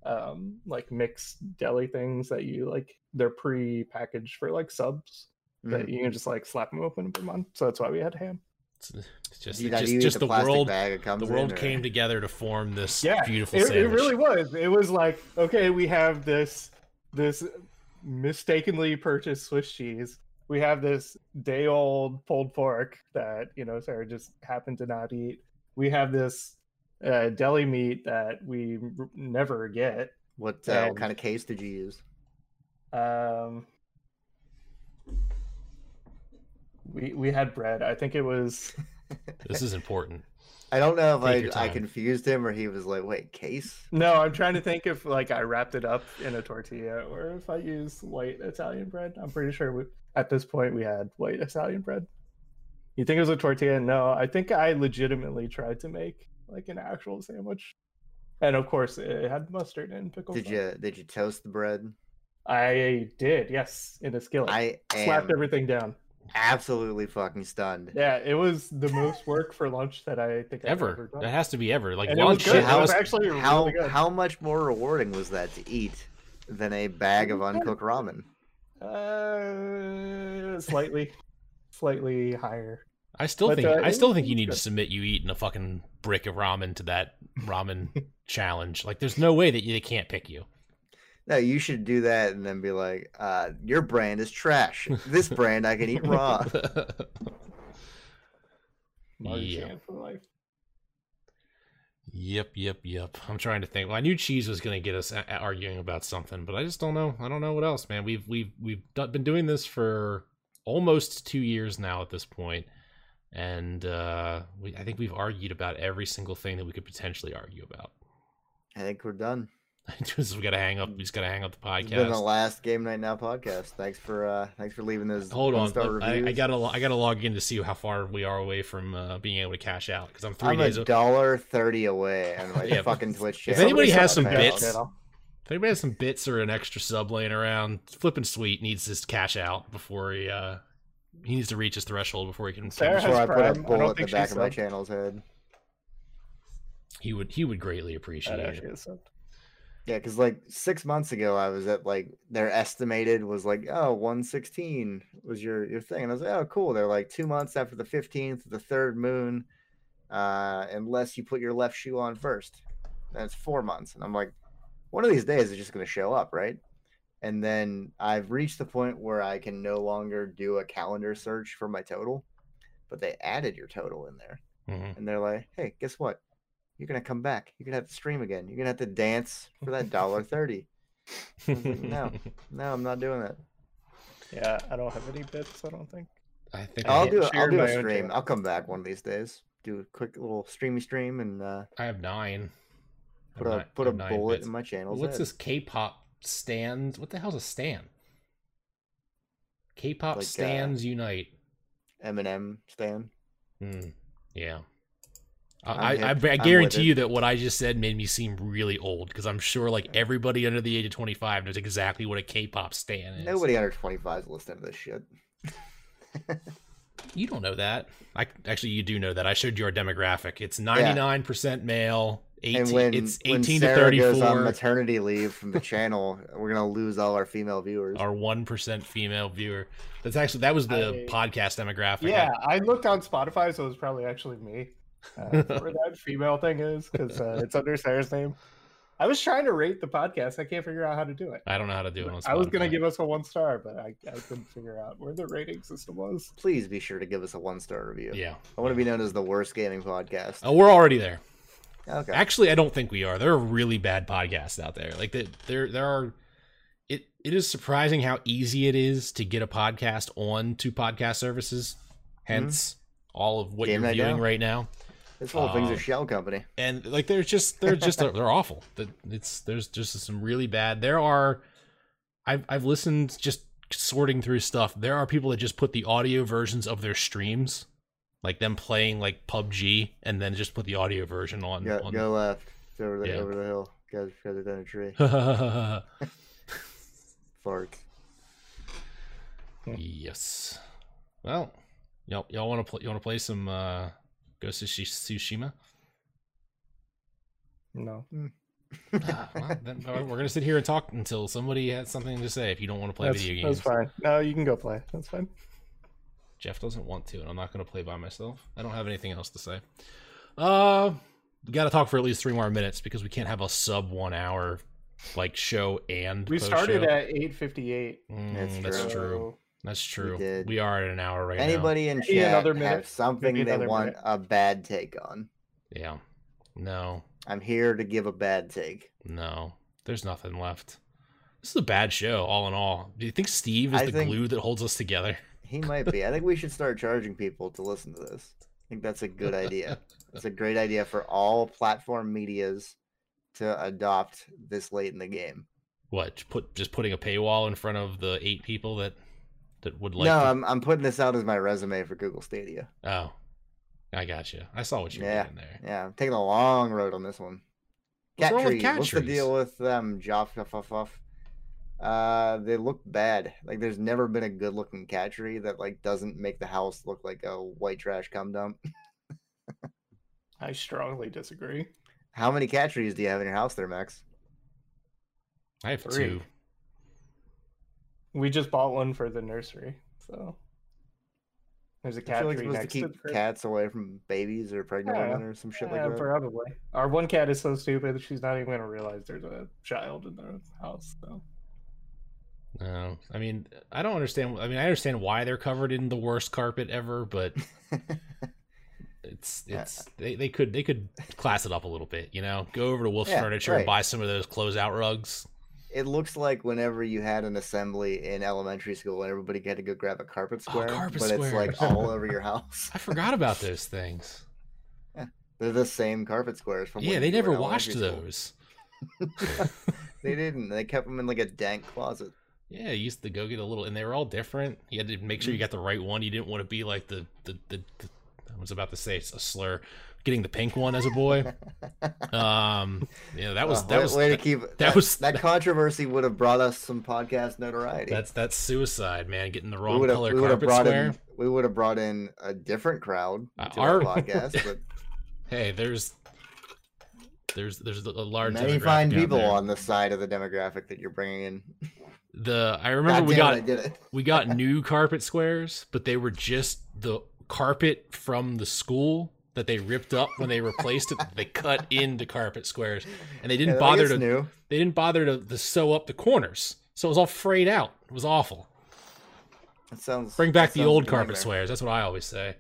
um, like mixed deli things that you like. They're pre-packaged for like subs that Mhm. you can just like slap them open and put them on. So that's why we had ham. It's, it's just you, just, you just the, the world bag comes the in, world or- came together to form this Yeah, beautiful It, it really was. It was like okay, we have this this mistakenly purchased Swiss cheese. We have this day old pulled pork that you know Sarah just happened to not eat. We have this uh, deli meat that we r- never get. What, uh, what kind of case did you use? Um, we we had bread. I think it was <laughs> This is important. I don't know if I, I confused him or he was like, wait, case? no. I'm trying to think if like I wrapped it up in a tortilla or if I used white Italian bread. I'm pretty sure we, at this point we had white Italian bread. You think it was a tortilla? No, I think I legitimately tried to make like an actual sandwich, and of course it had mustard and pickles. Did you did you toast the bread? I did. Yes, in a skillet. I slapped am everything down. Absolutely fucking stunned. Yeah, it was the most work for lunch that I think I've ever Ever. done. That has to be ever. Like And it was lunch. good. that It was was- actually How really good. how much more rewarding was that to eat than a bag of uncooked ramen? Uh, slightly, slightly higher. I still But, think uh, I still think you was need to submit you eating a fucking brick of ramen to that ramen <laughs> challenge. Like, there's no way that they can't pick you. No, you should do that and then be like, uh, your brand is trash. This brand I can eat raw. <laughs> Maruchan for life. Yep, yep, yep. I'm trying to think. Well, I knew cheese was going to get us a- a- arguing about something, but I just don't know. I don't know what else, man. We've we've we've do- been doing this for almost two years now at this point, and uh, we, I think we've argued about every single thing that we could potentially argue about. I think we're done. <laughs> just we got to hang up. We just got to hang up the podcast. It's been the last Game Night Now podcast. Thanks for uh thanks for leaving those Hold on, one-star I, I gotta I gotta log in to see how far we are away from uh, being able to cash out because I'm 3 I'm days. a o- dollar thirty away and like <laughs> Yeah, fucking Twitch if anybody has some bits- channel. If anybody has some bits or an extra sub laying around, flipping sweet needs to cash out before he uh he needs to reach his threshold before he can. Sarah Before has I put a Prime. I don't bullet in the think back she's of my channel's head. He would he would greatly appreciate That it. Actually is subbed. Yeah, because like six months ago, I was at like their estimated was like oh 116 was your your thing, and I was like oh cool. They're like two months after the 15th, the third moon, uh, unless you put your left shoe on first. That's four months, and I'm like, one of these days it's just gonna show up, right? And then I've reached the point where I can no longer do a calendar search for my total, but they added your total in there Mhm. and they're like, "Hey, guess what? You're gonna come back. You're gonna have to stream again. You're gonna have to dance for that dollar thirty. was like, no. <laughs> No, I'm not doing that. Yeah, I don't have any bits. I don't think. I think I, I'll hit- do. it. I'll do a stream. I'll come back one of these days. Do a quick little streamy stream and uh, I have nine. I put have a ni- put a nine bullet bits. in my channel. What's this K-pop stand? What the hell's a stand? K-pop Like, uh, stands unite. Eminem stand. Hmm. Yeah. I'm I, I, I, hip. I I'm with guarantee you that what I just said made me seem really old because I'm sure like everybody under the age of 25 knows exactly what a K-pop stan is. Nobody under 25 is listening to this shit. <laughs> You don't know that. I actually you do know that. I showed you our demographic. It's 99% male. 18, and when it's when 18 Sarah to goes on maternity leave from the channel, we're gonna lose all our female viewers. Our one percent female viewer. That's actually that was the I- podcast demographic. Yeah, I looked on Spotify, so it was probably actually me. Uh, where that female thing is, because uh, it's under Sarah's name. I was trying to rate the podcast. I can't figure out how to do it. I don't know how to do it on I was gonna give us a one star, but I, I couldn't figure out where the rating system was. Please be sure to give us a one star review. Yeah. I want to be known as the worst gaming podcast. Oh, we're already there. Okay. Actually, I don't think we are. There are really bad podcasts out there. Like that, there, there are. It it is surprising how easy it is to get a podcast on to podcast services. Hence, all of what Game you're Night viewing Now. right now. This whole thing's a shell company. and like they're just they're just they're awful. It's there's just some really bad. There are, I've I've listened just sorting through stuff. There are people that just put the audio versions of their streams, like them playing like PUBG, and then just put the audio version on. Go, on go left. It's over the Yeah. over the hill. Guys, guys are down a tree. <laughs> Fart. yes. Well, y'all y'all want to play? You want to play some uh, Ghost of Shi- Tsushima? No, Ah, well, then we're gonna sit here and talk until somebody has something to say. If you don't want to play that's, video games, that's fine. No, you can go play. That's fine. Jeff doesn't want to, and I'm not going to play by myself. I don't have anything else to say. Uh, we got to talk for at least three more minutes because we can't have a sub one hour like show and We post-show. started at eight fifty eight. Mm, That's that's true. True. That's true. did. We are at an hour right now. Anybody in Maybe chat another have minute. something Maybe they want minute. a bad take on? Yeah. No, I'm here to give a bad take. no, there's nothing left. This is a bad show, all in all. Do you think Steve is I the think- glue that holds us together? He might be. I think we should start charging people to listen to this. I think that's a good idea. It's a great idea for all platform medias to adopt this late in the game. What? Put just putting a paywall in front of the eight people that that would like. no, to- I'm I'm putting this out as my resume for Google Stadia. Oh, I got you. I saw what you were Yeah. doing there. Yeah, I'm taking a long road on this one. What's Cat wrong with trees. cat What's the deal with them? Joff, fuff, fuff, fuff. Uh, they look bad. Like there's never been a good looking cat tree that like doesn't make the house look like a white trash cum dump. <laughs> I strongly disagree. How many cat trees do you have in your house there, Max? I have Three. two. We just bought one for the nursery, so there's a cat feel like tree supposed to next to keep the crib. cats away from babies or pregnant Yeah. women or some shit Yeah, like that. probably. Our one cat is so stupid she's not even gonna realize there's a child in the house. So No, I mean I don't understand. I mean I understand why they're covered in the worst carpet ever, but <laughs> it's it's they, they could they could class it up a little bit. You know, go over to Wolf's Yeah, Furniture and buy some of those closeout rugs. It looks like whenever you had an assembly in elementary school and everybody had to go grab a carpet Oh, square, carpet but it's like all over your house. I forgot about <laughs> those things. They're the same carpet squares from Yeah, they never washed those. <laughs> They didn't. They kept them in like a dank closet. Yeah, you used to go get a little, and they were all different. You had to make sure you mm-hmm. got the right one. You didn't want to be like the the, the, the I was about to say it's a slur, getting the pink one as a boy. <laughs> Um, yeah, that was Oh, that way, was way that, to keep that that, was- that controversy would have brought us some podcast notoriety. that's that's suicide, man. Getting the wrong color we would have carpet brought square. in we would have brought in a different crowd Uh, to our, our- podcast, but <laughs> Hey, there's there's there's a large many fine people there. on the side of the demographic that you're bringing in. The I remember God we got it, it. we got <laughs> new carpet squares, but they were just the carpet from the school that they ripped up when they replaced it. They cut into carpet squares, and they didn't Yeah, bother to new. they didn't bother to, to sew up the corners, so it was all frayed out. It was awful. That sounds Bring back the old carpet nightmare. squares. That's what I always say.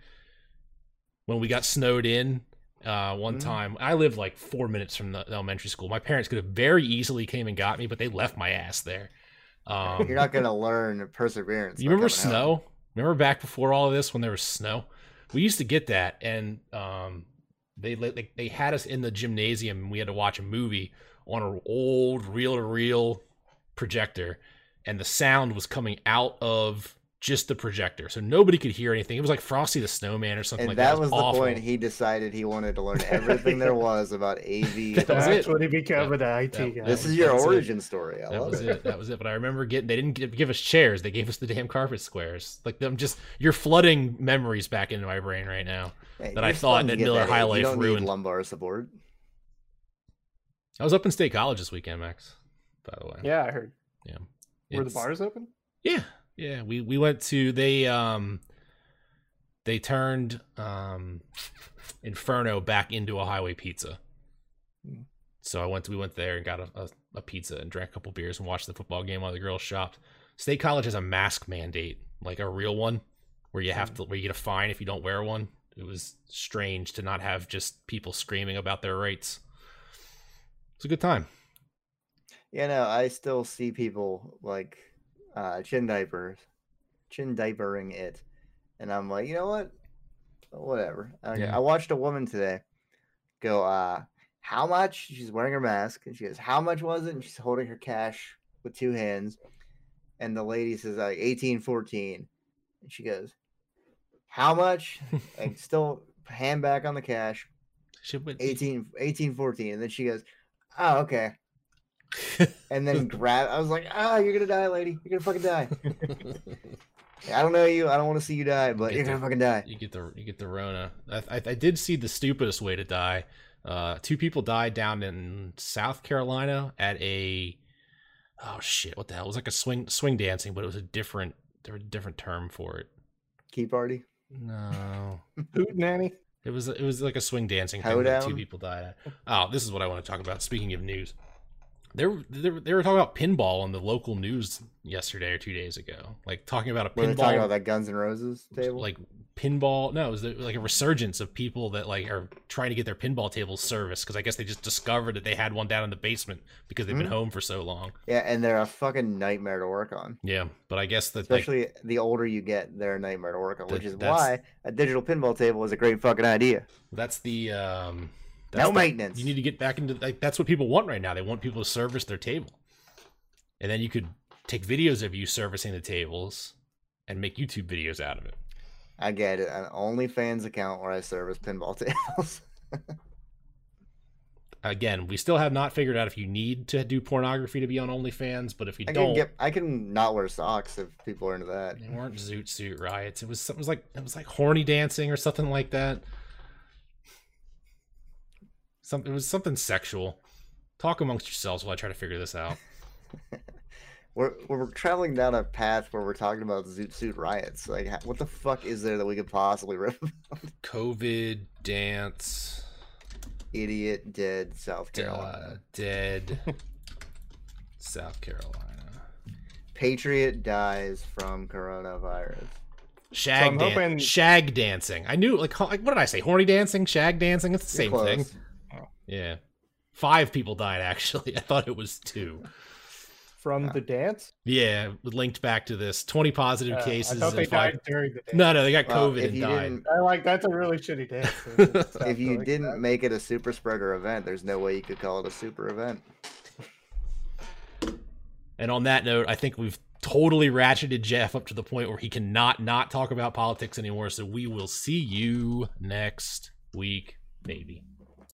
When we got snowed in, uh, one Mhm. time I lived like four minutes from the elementary school. My parents could have very easily came and got me, but they left my ass there. Um, <laughs> You're not gonna learn perseverance. <laughs> you remember snow? Remember back before all of this when there was snow? We used to get that, and um, they they they had us in the gymnasium, and we had to watch a movie on an old reel-to-reel projector, and the sound was coming out of just the projector, so nobody could hear anything. It was like Frosty the Snowman or something And like that. that It was the awful. point. He decided he wanted to learn <laughs> everything there was about AV. <laughs> That was that's it. when he became an IT that- guy. This is your that's it. origin story. I That love was it. it. That was it. But I remember getting they didn't give, give us chairs. They gave us the damn carpet squares. Like them just you're flooding memories back into my brain right now. Hey, that I thought starting that Miller age. High Life You don't ruined. need lumbar support. I was up in State College this weekend, Max. By the way. yeah, I heard. Yeah. Were the bars open? Yeah, yeah. We we went to they um they turned um Inferno back into a highway pizza. Hmm. So I went we went there and got a, a, a pizza and drank a couple beers and watched the football game while the girls shopped. State College has a mask mandate, like a real one, where you have to where you get a fine if you don't wear one. It was strange to not have just people screaming about their rights. It's a good time. Yeah, no, I still see people like uh, chin diapers, chin diapering it, and I'm like, you know what? Whatever. Okay. Yeah. I watched a woman today go, uh, how much? She's wearing her mask, and she goes, how much was it? And she's holding her cash with two hands, and the lady says like eighteen fourteen, and she goes, how much? <laughs> and still hand back on the cash, She went 18, 18 14, and then she goes, oh okay and then <laughs> grab. I was like, ah, you're gonna die, lady. You're gonna fucking die. <laughs> I don't know you. I don't want to see you die, but you're the- gonna fucking die. you get the you get the Rona. I, I, I did see the stupidest way to die. Uh, two people died down in South Carolina at a oh shit, what the hell? It was like a swing swing dancing, but it was a different there was a different term for it. Key party. No, <laughs> Hoot nanny. it was it was like a swing dancing thing that two people died at. Oh, this is what I want to talk about. Speaking of news, They were, they were they were talking about pinball on the local news yesterday or two days ago, like talking about a Were they talking about that Guns N' Roses table? like pinball. No, it was like a resurgence of people that like are trying to get their pinball tables serviced because I guess they just discovered that they had one down in the basement because they've been Mhm. home for so long. yeah, and they're a fucking nightmare to work on. Yeah, but I guess that like, Especially the older you get, they're a nightmare to work on, which is why a digital pinball table is a great fucking idea. that's the um, that's No the- maintenance. You need to get back into like that's what people want right now. They want people to service their table, and then you could take videos of you servicing the tables and make YouTube videos out of it. I get it. An OnlyFans account where I service pinball <laughs> tables. Again, we still have not figured out if you need to do pornography to be on OnlyFans, but if you I don't, can get. I can not wear socks if people are into that. they weren't zoot suit riots. It was was like it was like horny dancing or something like that. Something it was something sexual. Talk amongst yourselves while I try to figure this out. <laughs> We're we're traveling down a path where we're talking about zoot suit riots. Like, what the fuck is there that we could possibly rip? COVID dance. Idiot, dead, South uh, Carolina. dead <laughs> South Carolina. Patriot dies from coronavirus. Shag I'm dan- hoping- shag dancing. I knew like, like what did I say? Horny dancing, shag dancing. It's the You're same thing. Close. Yeah, five people died actually. <laughs> I thought it was two. From Yeah. the dance. Yeah, linked back to this. Twenty positive Uh, cases. I thought they and five- died during the dance. No, no, they got Well, COVID if and died. didn't, I like that's a really shitty dance. <laughs> If you like didn't that. make it a super spreader event, there's no way you could call it a super event. And on that note, I think we've totally ratcheted Jeff up to the point where he cannot not talk about politics anymore. So we will see you next week, maybe.